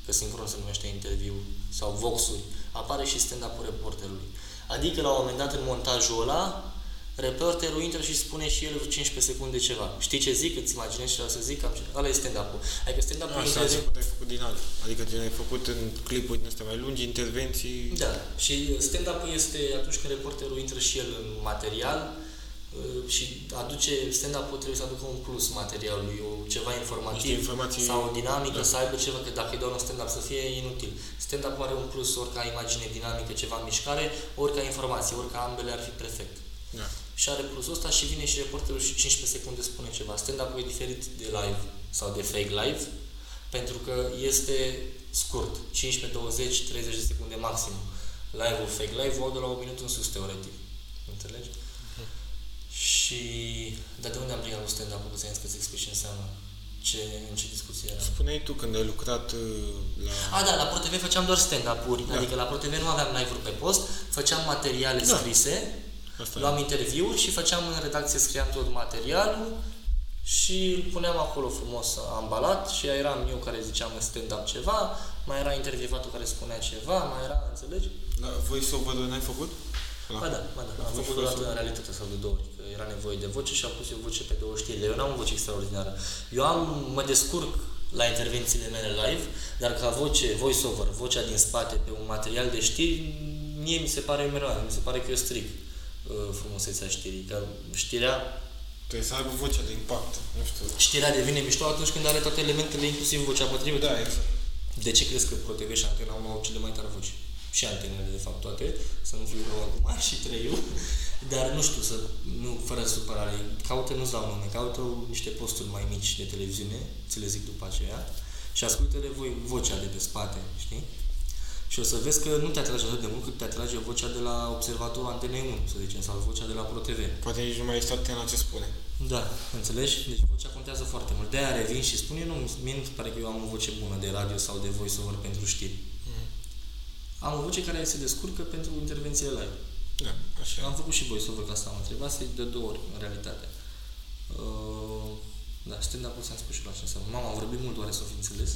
că sincron se numește interviu, sau voxuri, apare și stand-up-ul reporterului. Adică la un moment dat în montajul ăla, reporterul intră și spune și el 15 secunde ceva. Știi ce zic? Îți imaginezi ce să zic? Cam ce... Ăla e stand-up-ul. Adică stand-up-ul Așa, intervine- început ai făcut din alea. Adică gen ai făcut în clipuri din astea mai lungi, intervenții... Da, și stand-up-ul este atunci când reporterul intră și el în material uh, și aduce, stand-up-ul trebuie să aducă un plus materialului, o, ceva informativ Niște informații- sau o dinamică, da. să aibă ceva, că dacă e doar un stand-up să fie inutil. Stand-up are un plus ori ca imagine dinamică, ceva mișcare, ori ca informație, ori ca ambele ar fi perfect. Da. Și are plusul ăsta și vine și reporterul și 15 secunde spune ceva. Stand-up-ul e diferit de live sau de fake live, pentru că este scurt, 15, 20, 30 de secunde maxim. Live-ul, fake live, au de la un minut în sus, teoretic. Înțelegi? Și... Dar de unde am plecat cu stand-up-ul? Că ți-am zis că ți explic ce înseamnă. Ce, în ce discuție era? Spuneai tu când ai lucrat uh, la... A, da, la ProTV făceam doar stand-up-uri, Da. adică la ProTV nu aveam live-uri pe post, făceam materiale Da. scrise, Asta luam interviuri și făceam în redacție, scriam tot materialul și îl puneam acolo frumos ambalat și eram eu care ziceam în stand-up ceva, mai era intervievatul care spunea ceva, mai era, înțelegi? La voice-over n-ai făcut? La... Ba da, ba da, am fost făcut o folosit. dată în realitate sau de două ori, că era nevoie de voce și am pus eu voce pe două știri. Eu n-am o voce extraordinară. Eu am, mă descurc la intervențiile mele live, dar ca voce, voice-over, vocea din spate pe un material de știri, mie mi se pare mereu, mi se pare că eu stric uh, frumusețea știrii, că știrea, Trebuie să aibă vocea de impact, nu știu. știrea devine mișto atunci când are toate elementele, inclusiv vocea potrivită. Da, exact. De ce crezi că ProTV și Antena 1 au cele mai tare voci? Și antenele, de fapt, toate, să nu fiu rău acum, și trei Dar nu știu, să, nu, fără supărare, caută, nu-ți dau nume, caută niște posturi mai mici de televiziune, ți le zic după aceea, și ascultă-le voi vocea de pe spate, știi? Și o să vezi că nu te atrage atât de mult cât te atrage vocea de la observatorul Antenei 1, să zicem, sau vocea de la ProTV. Poate nici nu mai este atent la ce spune. Da, înțelegi? Deci vocea contează foarte mult. De-aia revin și spun, eu nu, mie nu se pare că eu am o voce bună de radio sau de voice-over pentru știri. Am o voce care se descurcă pentru intervenție live. Da, așa. Am făcut și voice-over ca asta, am întrebat să de două ori, în realitate. Uh, da, stand-up-ul ți-am spus și la ce înseamnă. Mama, am vorbit mult, oare să o fi înțeles?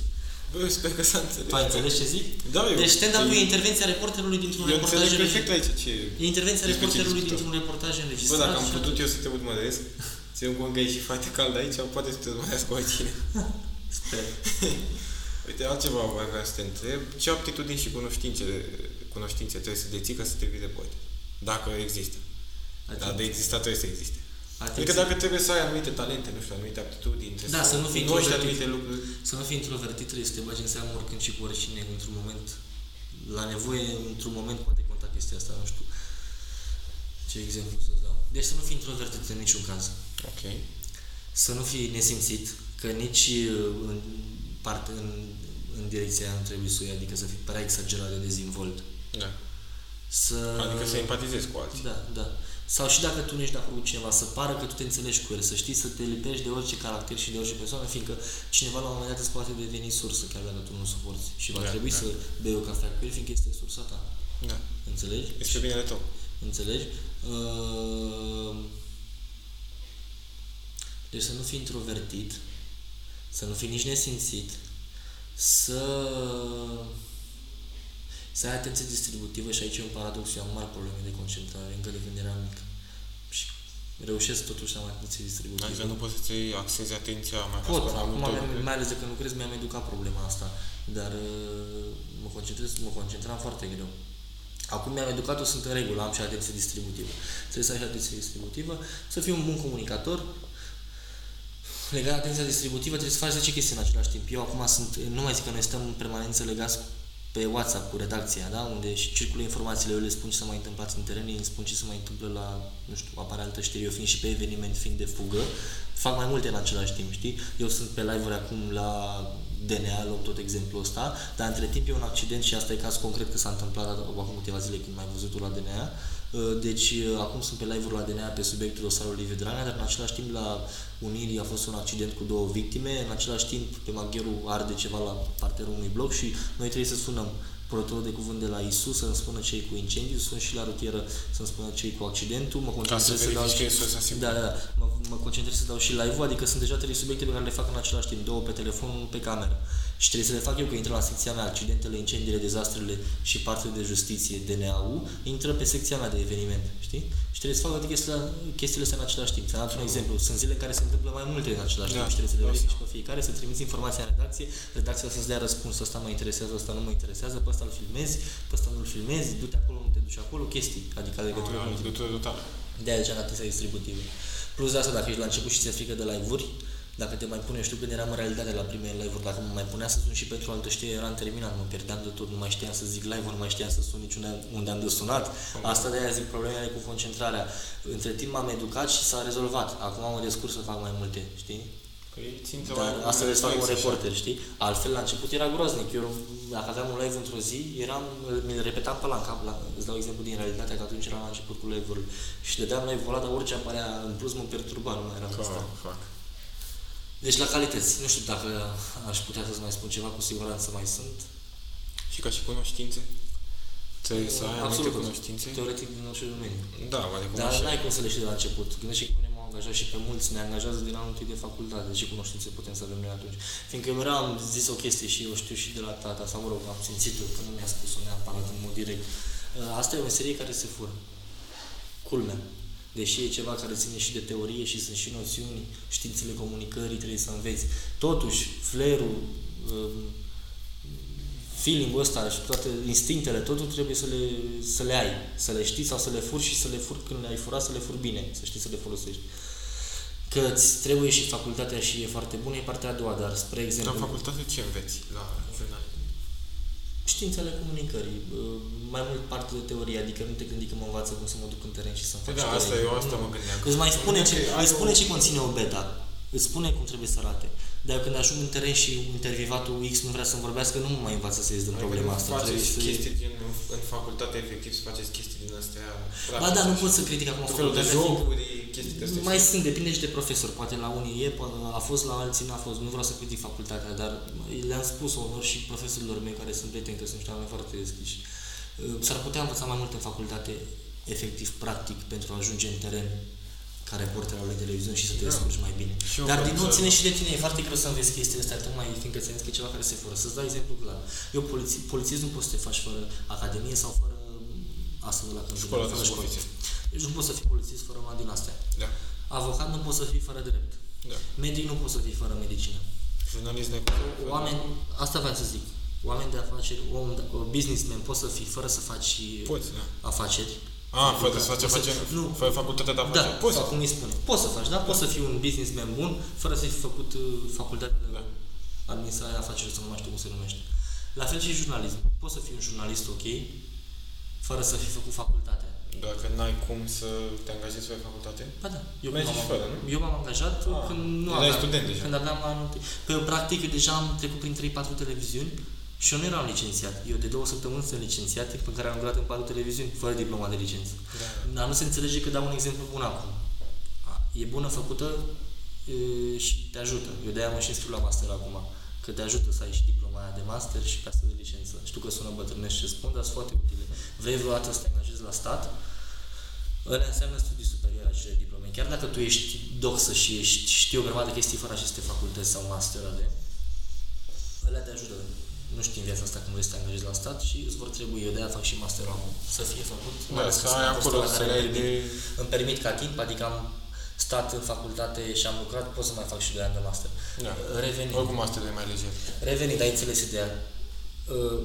Bă, eu sper că s-a înțeles. Tu ai înțeles ce zic? Da, eu- Deci stand-up-ul eu- e intervenția reporterului dintr-un Eu reportaj înțeleg perfect înregistrat. aici ce... E intervenția despre ce reporterului discutăm. dintr-un reportaj Bă, înregistrat. dacă am și putut eu să te urmăresc, ținând cont că e și foarte cald aici, poate să te urmăresc cu tine. Sper. Uite, altceva voi vrea să te întreb. Ce aptitudini și cunoștințe, cunoștințe trebuie să deții ca să te vii reporter? Dacă există. Dar de existat trebuie să existe. Adică Atenție. dacă trebuie să ai anumite talente, nu știu, anumite aptitudini, trebuie Da, să nu fii cunoști introvertit. anumite lucruri. Să nu fii introvertit, trebuie să te bagi în seamă oricând și cu oricine, într-un moment, la nevoie, într-un moment poate conta chestia asta, nu știu ce exemplu să-ți dau. Deci să nu fii introvertit în niciun caz. Ok. Să nu fii nesimțit, că nici uh, în, parte, în, în direcția aia nu trebuie să o iei, adică să fii prea exagerat de dezvolt. Da. Să... Adică să empatizezi cu alții. Da, da. Sau și dacă tu nu ești de acord cu cineva, să pară că tu te înțelegi cu el, să știi să te lipești de orice caracter și de orice persoană, fiindcă cineva la un moment dat îți poate deveni sursă, chiar dacă tu nu suporți. Și va Da, trebui da. să bei o cafea cu el, fiindcă este sursa ta. Da. Înțelegi? Este binele tău. Înțelegi? Uh, Deci să nu fii introvertit, să nu fii nici nesimțit, să să ai atenție distributivă și aici e un paradox, eu am mari probleme de concentrare încă de când eram mic. Și reușesc totuși să am atenție distributivă. Adică nu poți să-ți axezi atenția mai Pot, asupra mai acum multor mi-am, lucruri. mai ales de când lucrez, mi-am educat problema asta, dar uh, mă concentrez, mă concentram foarte greu. Acum mi-am educat-o, sunt în regulă, am și atenție distributivă. Trebuie să ai și atenție distributivă, să fii un bun comunicator, legat de atenția distributivă, trebuie să faci 10 chestii în același timp. Eu acum sunt, nu mai zic că noi stăm în permanență legați pe WhatsApp cu redacția, da? unde și circulă informațiile, eu le spun ce s-a mai întâmplat în teren, ei îmi spun ce se mai întâmplă la, nu știu, apare altă știri, eu fiind și pe eveniment, fiind de fugă, fac mai multe în același timp, știi? Eu sunt pe live-uri acum la DNA, luăm tot exemplul ăsta, dar între timp e un accident și asta e caz concret că s-a întâmplat acum câteva zile când m-ai văzut la DNA. Deci acum sunt pe live-uri la DNA pe subiectul dosarului Liviu Dragnea, dar în același timp la Unirii a fost un accident cu două victime, în același timp pe Magheru arde ceva la parterul unui bloc și noi trebuie să sunăm purătorul de cuvânt de la ISU să-mi spună cei cu incendiu, sun și la rutieră să-mi spună cei cu accidentul, mă Ca să concentrez să dau verifici că și... e sursa sigură. Da, da, da. Mă, mă concentrez să dau și live-ul, adică sunt deja trei subiecte pe care le fac în același timp, două pe telefon, unul pe cameră. Și trebuie să le fac eu, că intră la secția mea accidentele, incendiile, dezastrele și partea de justiție, DNAU, intră pe secția mea de eveniment, știi? Și trebuie să fac toate chestiile, chestiile astea în același timp. Ți-am dat un exemplu. Sunt zile în care se întâmplă mai multe în același Da, timp și trebuie să le da, verifici da. pe fiecare, să trimiți informația în redacție, redacția să-ți dea răspuns, ăsta mă interesează, ăsta nu mă interesează, pe ăsta îl filmezi, pe ăsta nu-l filmezi, du-te acolo, nu te duci acolo, chestii, adică legătură Am cu legătură totală. de aia am atenția distributivă. Plus de asta, dacă ești la început și ți-e frică de live-uri, dacă te mai pune, știu când eram în realitate la primele live-uri, dacă mă mai punea să sun și pentru altă știre, eram terminat, mă pierdeam de tot, nu mai știam să zic live-uri, nu mai știam să sun niciunde unde am de sunat. Asta de aia zic problemele cu concentrarea. Între timp m-am educat și s-a rezolvat. Acum mă descurc să fac mai multe, știi? Păi țin să Dar mai- asta le fac un reflex, așa. reporter, știi? Altfel, la început era groaznic. Eu, dacă aveam un live într-o zi, eram, mi-l repetam pe la în cap. La, îți dau exemplu din realitate, că atunci eram la început cu live-ul și dădeam live-ul ăla, dar orice apărea în plus mă perturba, nu mai eram Fac, asta. fac. Deci la calități, nu știu dacă aș putea să mai spun ceva, cu siguranță mai sunt. Și ca și cunoștințe? Trebuie să ai anumite Absolut, cunoștințe? teoretic din orice domeniu. Da, oarecum Dar așa. n-ai cum să le știi de la început. Gândește că pe mine m-au angajat și pe mulți ne angajează din anul întâi de facultate. Ce cunoștințe putem să avem noi atunci? Fiindcă eu mereu am zis o chestie și eu știu și de la tata, sau mă rog, am simțit-o, că nu mi-a spus-o neapărat în mod direct. Uh, Asta e o meserie care se fură. Culmea. Deși e ceva care ține și de teorie și sunt și noțiuni, științele comunicării trebuie să înveți. Totuși, flair-ul, um, feeling-ul ăsta și toate instinctele, totul trebuie să le, să le ai, să le știi sau să le furi și să le furi când le-ai furat, să le furi bine, să știi să le folosești. Că îți trebuie și facultatea și e foarte bună, e partea a doua, dar spre exemplu... La facultate ce înveți la jurnalism? Științele comunicării, bă, mai mult parte de teorie, adică nu te gândi că mă învață cum să mă duc în teren și să-mi fac Da, și asta teorie. eu asta Nu. mă gândeam. Îți mai spune ce, Ai îți spune o- ce conține o beta, îți spune cum trebuie să arate. Dar când ajung în teren și intervievatul X nu vrea să-mi vorbească, nu mă mai învață să ies din Adică problema nu asta. Faceți Trebuie să... chestii din, în, în facultate, efectiv, să faceți chestii din astea. Ba da, nu practice, pot să critic acum Tot felul de facultatea, fiindcă- jocuri, chestii de astea. Mai știi? sunt, depinde și de profesor. Poate la unii e, poate a fost, la alții n-a fost. Nu vreau să critic facultatea, dar le-am spus onor și profesorilor mei care sunt prieteni, că sunt niște oameni foarte deschiși. Uh, S-ar putea învăța mai mult în facultate, efectiv, practic, pentru a ajunge în teren ca reporter al unei televiziuni și să te Da. descurci mai bine. Și eu Dar cred din nou că- ține și de tine, e foarte greu să înveți chestiile astea, tocmai fiindcă ți că e ceva care se fură. Să-ți dau exemplu clar. Eu poliți, polițist nu poți să te faci fără academie sau fără asta de la când Școala de fără școală. Subofițer. Deci nu poți să fii polițist fără una din astea. Da. Avocat nu poți să fii fără drept. Da. Medic nu poți să fii fără medicină. Jurnalism de Oameni, asta vreau să zic, oameni de afaceri, om, businessman, poți să fii fără să faci Poți, da. afaceri. A, fără să faci Poți afaceri, Nu, fără facultatea de da, afaceri. Poți. sau cum îi spune. Poți să faci, da? Poți să fii un businessman bun fără să fi făcut uh, facultatea de Da. administrare a afacerilor, să nu mai știu cum se numește. La fel și jurnalism. Poți să fii un jurnalist ok, fără să fi făcut facultatea. Dacă n-ai cum să te angajezi pe facultate? Ba da. Eu Mergi m-am, fără, nu? eu m-am angajat Ah, când nu erai aveam, student deja. Când aveam la anul întâi. Păi eu, practic, eu deja am trecut prin 3-4 televiziuni și eu nu eram licențiat. Eu de două săptămâni sunt licențiat, timp în care am lucrat în 4 televiziuni, fără diploma de licență. Da. Dar nu se înțelege că dau un exemplu bun acum. A, E bună făcută e, și te ajută. Eu de-aia mă și înscriu la master acum. Că te ajută să ai și diploma aia de master și pe asta de licență. Știu că sună bătrânești ce spun, dar sunt foarte utile. Vrei vreodată să te angajezi la stat? Ăla înseamnă studii superioare acele diplome. Chiar dacă tu ești doxă și ești, știi o grămadă de chestii fără aceste facultăți sau masterele, ăla te ajută. Nu știi în viața asta cum vrei să te angajezi la stat și îți vor trebui, eu de-aia fac și masterul acum, să fie făcut. Mai Da, ales să că ai sunt acolo, posturi la să care le ai îmi permit- de... îmi permit ca timp, adică am stat în facultate și am lucrat, pot să mai fac și 2 ani de master. Da. Revenind. Oricum asta e mai leger. Revenind, ai înțeles ideea. Uh,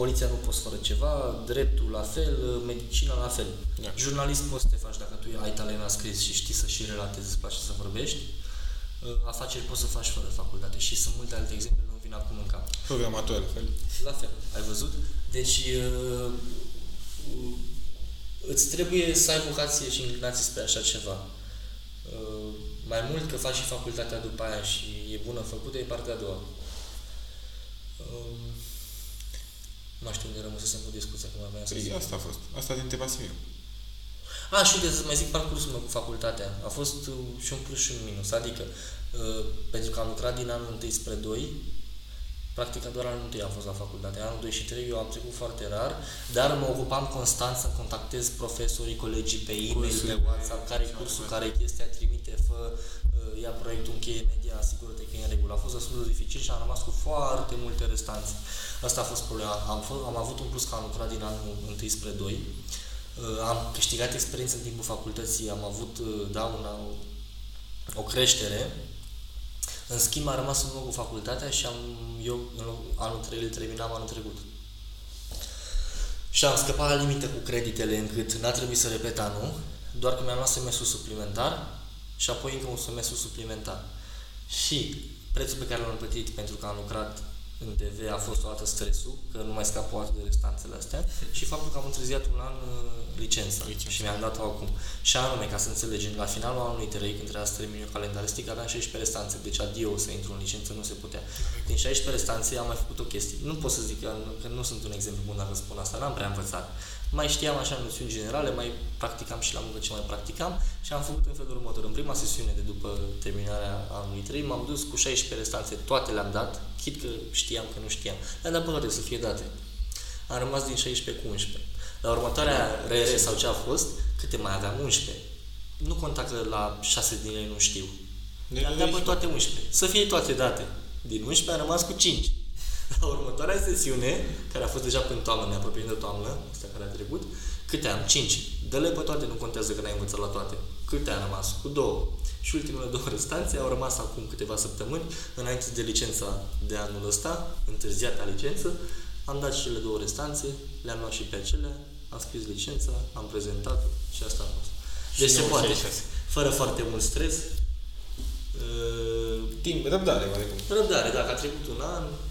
Poliția nu poți fără ceva, dreptul la fel, uh, medicina la fel. Da. Jurnalist poți să te faci dacă tu ai talent la scris și știi să și relatezi, îți place să vorbești. Uh, Afaceri poți să faci fără facultate și sunt multe alte exemple, nu vin acum în cap. Programator, la fel. La fel, ai văzut? Deci uh, uh, îți trebuie să ai vocație și inclinație spre așa ceva. Uh, mai mult că faci și facultatea după aia și e bună făcută, e partea a doua. Uh, nu mai știu unde rămăsesem cu discuția, cum aveam să zic. Păi asta a fost. Asta te întrebasem eu. A, și uite, să mai zic parcursul meu cu facultatea. A fost uh, și un plus și un minus. Adică, uh, pentru că am lucrat din anul 1 spre 2, practic doar anul 1 am fost la facultate. Anul 2 și 3 eu am trecut foarte rar, dar mă ocupam constant să contactez profesorii, colegii pe e-mail, Cursurile, pe WhatsApp, care e așa, cursul, da. care e chestia, trimite, fă, uh, ia proiectul încheie media, asigură-te că e în regulă. A fost destul de dificil și am rămas cu foarte multe restanțe. Asta a fost problema. Am, fost, am avut un plus că am lucrat din anul 1 spre 2. Uh, am câștigat experiență în timpul facultății, am avut, uh, da, una, o creștere. În schimb, am rămas în cu facultatea și am, eu în anul 3 îl terminam anul trecut. Și am scăpat la limită cu creditele încât n-a trebuit să repet anul, doar că mi-am luat semestrul suplimentar și apoi încă un semestru suplimentar. Și prețul pe care l-am plătit pentru că am lucrat în TV a fost o dată stresul, că nu mai scap o de restanțele astea și faptul că am întârziat un an uh, licența Licență. și mi-am dat-o acum. Și anume, ca să înțelegem, la finalul anului 3, când trebuia să termin eu calendaristic, aveam 16 restanțe, deci adio să intru în licență nu se putea. Din 16 restanțe am mai făcut o chestie. Nu pot să zic că, că nu sunt un exemplu bun dacă spun asta, n-am prea învățat mai știam așa noțiuni generale, mai practicam și la muncă ce mai practicam și am făcut în felul următor. În prima sesiune de după terminarea anului 3 m-am dus cu 16 restanțe, toate le-am dat, chit că știam că nu știam. Le-am dat pe toate să fie date. Am rămas din 16 cu 11. La următoarea RR sau ce a fost, câte mai aveam? 11. Nu conta că la 6 din ele nu știu. Le-am dat pe toate 11. Să fie toate date. Din 11 am rămas cu 5. La următoarea sesiune, care a fost deja până toamnă, ne apropiem de toamnă, asta care a trecut, câte am? 5. Dă-le pe toate, nu contează că n-ai învățat la toate. Câte am rămas? Cu două. Și ultimele două restanțe au rămas acum câteva săptămâni, înainte de licența de anul ăsta, întârziata licență, am dat și cele două restanțe, le-am luat și pe acelea, am scris licența, am prezentat și asta a fost. Deci se poate. Fără foarte mult stres. Timp, răbdare, oarecum. Răbdare, dacă a trecut un an, da. Adică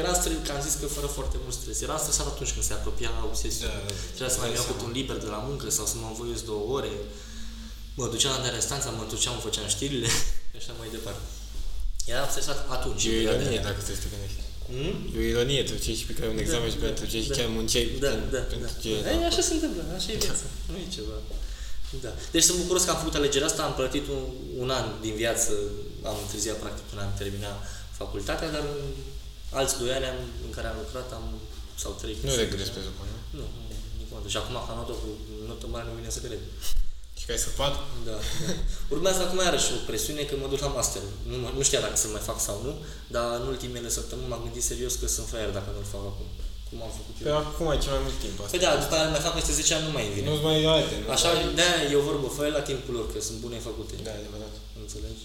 era stres, că am zis că fără foarte mult stres. Era stresat atunci când se apropia obsesiunea. Da, da, da. Trebuia să mai iau cât un liber de la muncă sau să mă învoiesc două ore. Mă duceam la restanța, mă duceam, mă făceam știrile și așa mai departe. Era stresat atunci. E o ironie dacă te gândești. Hmm? E o ironie, tu ce pe care un examen da, și pentru ce da, chiar munceai da, da, pentru da. ce... Ei, așa se întâmplă, așa e viața. Nu e ceva. Da. Deci sunt bucuros că am făcut alegerea asta, am plătit un, un an din viață, am întârziat practic până am terminat facultatea, dar în alți doi ani am, în care am lucrat am, sau trei. Nu regres pe zupă, nu? Nu, nu, Și acum ca notă cu notă mare nu vine să cred. Și că ai săpat? Da, da. Urmează acum iarăși o presiune că mă duc la master. Nu, nu știam dacă să mai fac sau nu, dar în ultimele săptămâni m-am gândit serios că sunt fraier dacă nu-l fac acum. Cum am făcut eu. Păi acum ai cel mai mult timp asta. Păi da, după aia mai fac peste 10 ani, nu mai vine. Nu-ți mai alte. Așa, de e o vorbă, fă la timpul lor, că sunt bune făcute. Da, adevărat. Înțelegi?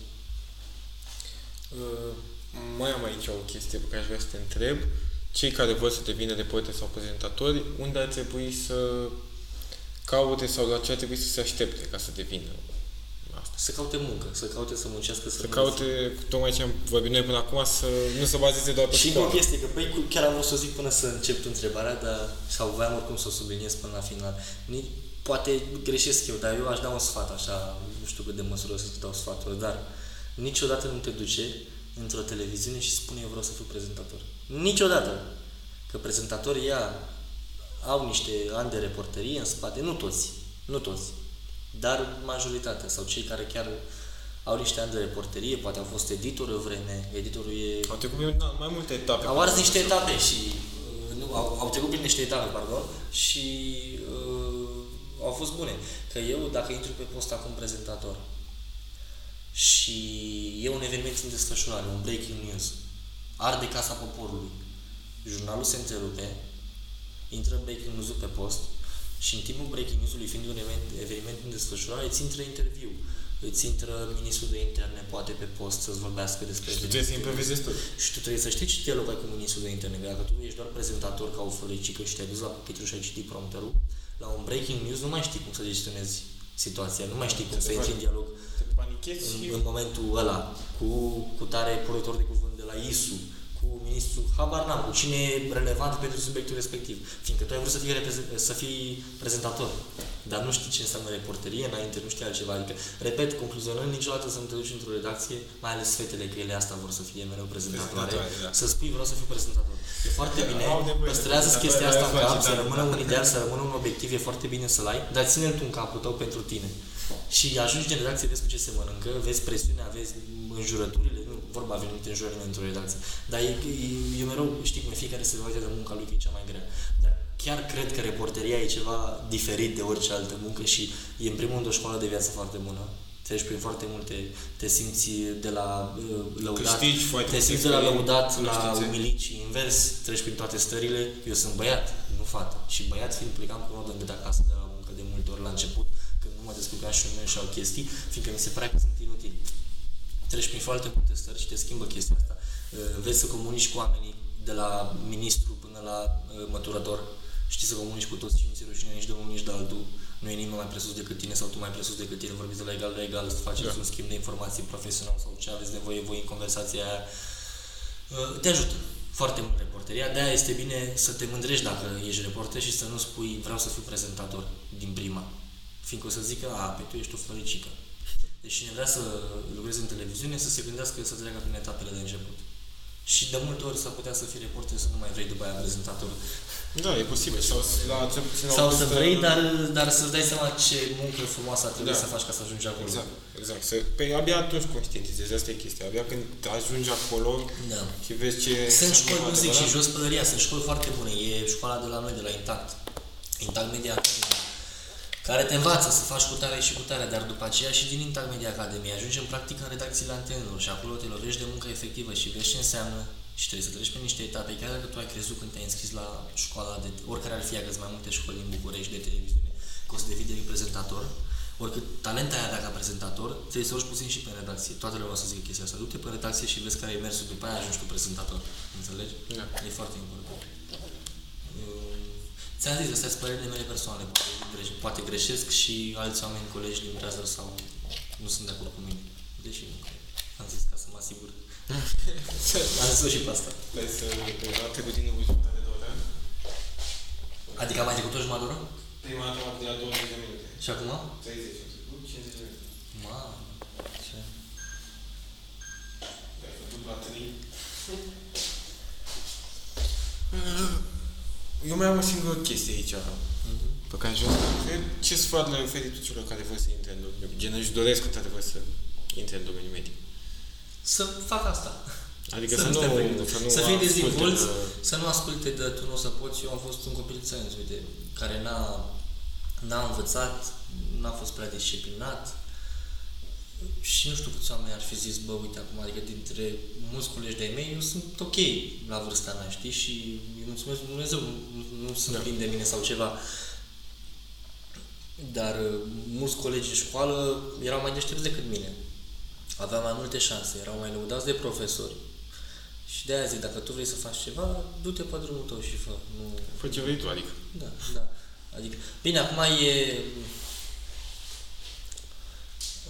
Uh, mai am aici o chestie pe care aș vrea să te întreb. Cei care vor să devină reporteri sau prezentatori, unde ar trebui să caute sau la ce ar trebui să se aștepte ca să devină asta? Să caute muncă, să caute să muncească, să, să caute, tocmai ce am vorbit noi până acum, să nu se bazeze doar pe Și încă o chestie, că băi, chiar am vrut să o zic până să încep tu întrebarea, dar, sau voiam oricum să o subliniez până la final. Nici, poate greșesc eu, dar eu aș da un sfat așa, nu știu cât de măsură să dau sfaturi, dar niciodată nu te duce într-o televiziune și spune eu vreau să fiu prezentator. Niciodată. Că prezentatorii ea au niște ani de reporterie în spate, nu toți, nu toți, dar majoritatea sau cei care chiar au niște ani de reporterie, poate au fost editor o vreme, editorul e... Au trecut prin mai multe etape. Au ars niște etape și... Uh, nu, au, au trecut prin niște etape, pardon, și uh, au fost bune. Că eu, dacă intru pe post acum prezentator, și e un eveniment în desfășurare, un breaking news. Arde Casa Poporului. Jurnalul se întrerupe, intră breaking news pe post și în timpul breaking news-ului, fiind un eveniment, eveniment în desfășurare, îți intră interviu. Îți intră ministrul de interne, poate pe post, să-ți vorbească despre Și tu trebuie să improvizezi tot. Și tu trebuie să știi ce dialog ai cu ministrul de interne. Dacă tu ești doar prezentator ca o făricică și te-ai dus la pupitrul și ai citit prompterul, la un breaking news nu mai știi cum să gestionezi situația, nu mai știi cum să intri în dialog în, în momentul ăla cu, cu tare proiector de cuvânt de la ISU, cu ministrul, habar n-am, cu cine e relevant pentru subiectul respectiv. Fiindcă tu ai vrut să fii, să fii prezentator, dar nu știi ce înseamnă reporterie înainte, nu știi altceva. Adică, repet, concluzionând, niciodată să nu te duci într-o redacție, mai ales fetele, că ele asta vor să fie mereu prezentatoare, da. să spui vreau să fiu prezentator. E foarte bine, păstrează chestia asta în cap, să rămână un ideal, să rămână un obiectiv, e foarte bine să-l ai, dar ține-l tu în capul tău pentru tine. Și ajungi în redacție, vezi cu ce se mănâncă, vezi presiunea, vezi înjurăturile, nu, vorba venit înjurările într-o redacție. Dar e, e, e mereu, știi cum e, fiecare se de munca lui că e cea mai grea. Dar chiar cred că reporteria e ceva diferit de orice altă muncă și e în primul rând o școală de viață foarte bună. treci prin foarte multe, te simți de la uh, lăudat, Câștigi foarte te multe simți de la experiențe, lăudat la cunoștințe. umilit și invers, treci prin toate stările. Eu sunt băiat, nu fată. Și băiat fiind plecam cu nodă în gât acasă de la muncă de multe ori la început, când nu mă descurcam și eu și au chestii, fiindcă mi se părea că sunt inutil. Treci prin foarte multe stări și te schimbă chestia asta. Uh, Înveți să comunici cu oamenii de la ministru până la uh, măturător. Știi să comunici cu toți și nu ți rușine nici de unul, nici de altul. Nu e nimeni mai presus decât tine sau tu mai presus decât tine. Vorbiți de la egal la egal, să faceți Da. un schimb de informații profesional sau ce aveți nevoie voi în conversația aia. Uh, Te ajută foarte mult reporteria. De-aia este bine să te mândrești dacă ești reporter și să nu spui vreau să fiu prezentator din prima. Fiindcă o să zică, a, pe tu ești o floricică. Deci cine vrea să lucreze în televiziune, să se gândească să treacă prin etapele de început. Și de multe ori s-ar putea să fii reporter să nu mai vrei după aia prezentator. Da, e posibil. Sau să- la cel puțin la Sau o să vârstă- vrei, dar, dar să-ți dai seama ce muncă frumoasă ar trebui Da. să faci ca să ajungi acolo. Exact, exact. Să, pe abia atunci conștientizezi, asta e chestia. Abia când ajungi acolo Da. și vezi ce... Sunt s-a școli, cum întâmplat zic, și adevărat. jos pălăria, sunt școli foarte bune. E școala de la noi, de la Intact. Intact Media Academy. Care te învață să faci cu tare și cu tare, dar după aceea și din Intact Media Academy ajungi în practică în redacțiile antenelor și acolo te lovești de muncă efectivă și vezi ce înseamnă și trebuie să treci pe niște etape, chiar dacă tu ai crezut când te-ai înscris la școala de, oricare ar fi, că mai multe școli din București de televiziune, că o să devii de prezentator, oricât talent ai avea ca prezentator, trebuie să urci puțin și pe redacție. Toată lumea o să zică chestia asta. Du-te pe redacție și vezi care e mersul, după aia ajungi tu prezentator. Înțelegi? Da. E foarte important. Um, Ți-am zis, astea sunt părerile mele personale. Poate, greș- poate greșesc și alți oameni, colegi livrează sau nu sunt de acord cu mine. Deși nu cred. Am zis ca să mă asigur. Am zis-o și pe asta. Vrei să a trecut din nou jumătate de oră? Adică am mai trecut o jumătate de oră? Prima dată de la 20 de minute. Și acum? 30 am trecut, 50 de minute. Mamă, ce... Ai făcut baterii. Eu mai am o singură chestie aici Mhm. pe care aș vrea să cred. Ce sfat le-ai oferit tu celor care vor să intre în domeniul? Gen, își doresc într-adevăr să intre în domeniul medic. Să fac asta. Adică Să să, nu nu, stea pe gânduri. să nu Să fie asculte dezvolți, de- să nu asculte de tu nu o să poți. Eu am fost un copil țănț, uite, care n-a, n-a învățat, n-a fost prea disciplinat. Și nu știu câți oameni ar fi zis, bă, uite acum, adică dintre mulți colegi de-ai mei, eu sunt ok la vârsta mea, știi? Și îi mulțumesc lui Dumnezeu, nu, nu, nu sunt Da. plin de mine sau ceva. Dar uh, mulți colegi în școală erau mai deștepți decât mine. Aveau mai multe șanse, erau mai lăudați de profesori. Și de aia zic, dacă tu vrei să faci ceva, du-te pe drumul tău și fă. Nu... Fă ce vrei tu, adică. Da, da. Adică, bine, acum e...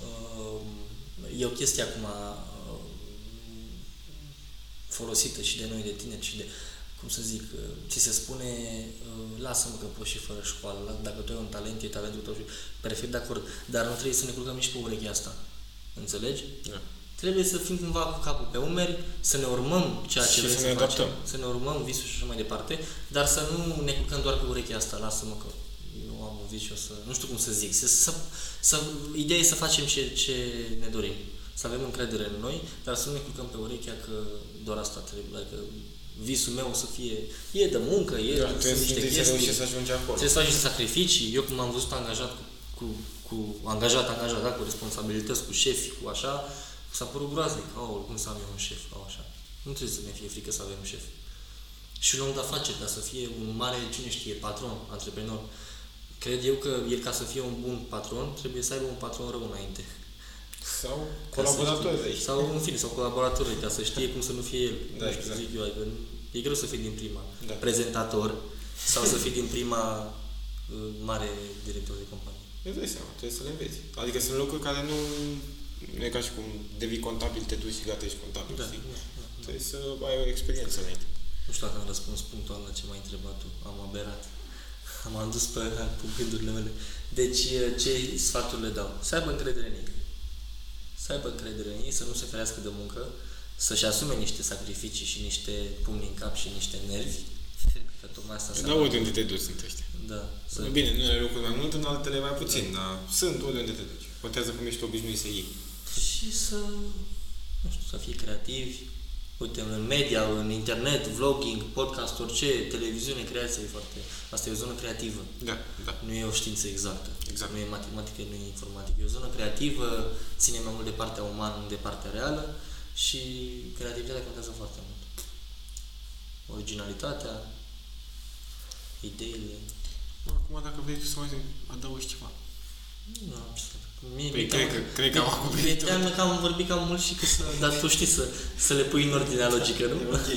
uh, E o chestie acum uh, folosită și de noi, de tineri și de, cum să zic, uh, ți se spune, uh, lasă-mă că poți și fără școală, la- dacă tu ai un talent, e talentul tău și perfect de acord, dar nu trebuie să ne culcăm nici pe urechea asta. Înțelegi? Da. Trebuie să fim cumva cu capul pe umeri, să ne urmăm ceea ce Și vrem să să, ne facem, adaptăm. să ne urmăm visul și așa mai departe, dar să nu ne culcăm doar pe urechea asta, lasă-mă că eu am un vis și o să... Nu știu cum să zic. Să, să, să, ideea e să facem ce, ce ne dorim. Să avem încredere în noi, dar să nu ne culcăm pe urechea că doar asta trebuie. Adică visul meu o să fie... E de muncă, e Da, sunt trebuie să niște întâi să chestii. reușești să ajungi acolo. Trebuie să faci niște sacrificii. Eu cum am văzut angajat cu, cu, cu angajat, angajat, da, cu responsabilități, cu șefi, cu așa, s-a părut groaznic. Oh, cum să am eu un șef, oh, așa. Nu trebuie să ne fie frică să avem un șef. Și un om de afaceri, ca să fie un mare, cine știe, patron, antreprenor. Cred eu că el, ca să fie un bun patron, trebuie să aibă un patron rău înainte. Sau Ca să colaboratori știe- de aici. Sau, în fine, sau colaboratori, ca să știe cum să nu fie el. Da, nu știu, exact. zic eu, adică e greu să fii din prima Da. prezentator sau să fii din prima uh, mare director de companie. Îți dai seama, trebuie să le înveți. Adică sunt lucruri care nu... Nu e ca și cum devii contabil, te duci și gata, ești contabil, Da, știi? da, da. Trebuie să ai o experiență înainte. Nu știu dacă am răspuns punctual la ce m-ai întrebat tu. Am aberat. Am adus pe, pe gândurile mele. Deci, ce sfaturi le dau? Să aibă încredere în ei. Să aibă încredere în ei, să nu se ferească de muncă, să-și asume niște sacrificii și niște pumni în cap și niște nervi. Că tocmai asta Dar înseamnă- oriunde te duci sunt ăștia. Da. Să, Bine, în unele locuri mai mult, în altele mai puțin, dar sunt oriunde te duci. Contează cum ești obișnuit să iei. și să, nu știu, să fie creativi, Uite, în media, în internet, vlogging, podcast, orice, televiziune, creație e foarte... Asta e o zonă creativă. Da, da. Nu e o știință exactă. Exact. Nu e matematică, nu e informatică. E o zonă creativă, ține mai mult de partea umană, de partea reală și creativitatea contează foarte mult. Originalitatea, ideile. Acum, dacă vrei tu să mai adaugi ceva. Nu am ce să Mie, Păi, mi-e cred teamă- că- cred că am mi-e- acoperit Mi-e tot. teamă că am vorbit cam mult și că să... Dar tu știi să, să le pui în ordinea logică, nu? Ok.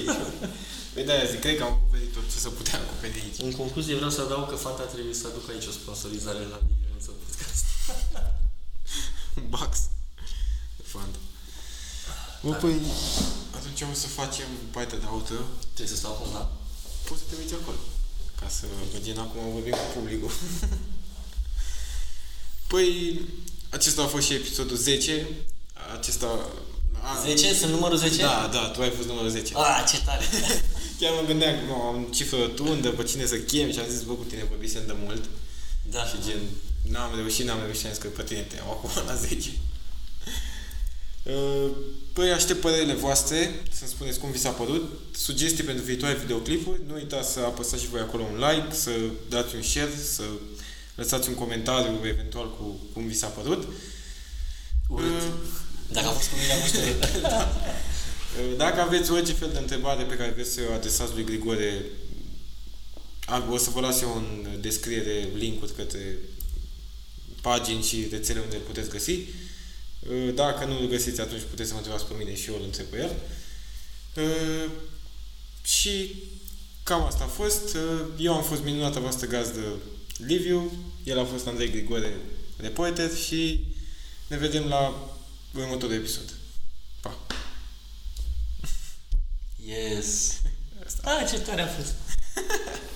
Păi de-aia zic, cred că am acoperit tot ce se putea acoperi aici. În concluzie vreau să adaug că Fanta trebuie să aducă aici o sponsorizare la dimineața podcast. Bax. Fanta. Bă, păi, atunci o să facem partea de auto. Trebuie să stau acum, da? Poți să te uiți acolo. Ca să vedem acum vorbim cu publicul. Păi, acesta a fost și episodul 10. Acesta... A, 10? Sunt numărul 10? Da, da, tu ai fost numărul 10. Ah, ce tare! Chiar mă gândeam că mă, am cifră rotundă, pe cine să chem și am zis, bă, cu tine vorbisem de mult. Da, Și gen, n-am reușit, n-am reușit, am zis că pe tine te iau acum la 10. Uh, Păi aștept părerile voastre, să-mi spuneți cum vi s-a părut, sugestii pentru viitoare videoclipuri, nu uitați să apăsați și voi acolo un like, să dați un share, să lăsați un comentariu eventual cu cum vi s-a părut. urât. Uh, Dacă a fost cu mine, a fost urât. Uh, Dacă aveți orice fel de întrebare pe care vreți să o adresați lui Grigore, am- o să vă las eu în descriere link-uri către pagini și rețele unde îl puteți găsi. Uh, Dacă nu îl găsiți, atunci puteți să mă întrebați pe mine și eu îl întreb pe el. Uh, Și cam asta a fost. Uh, Eu am fost minunata voastră gazdă Liviu, el a fost Andrei Grigore, reporter și ne vedem la următorul episod. Pa! Yes. Ah, ce tare a fost.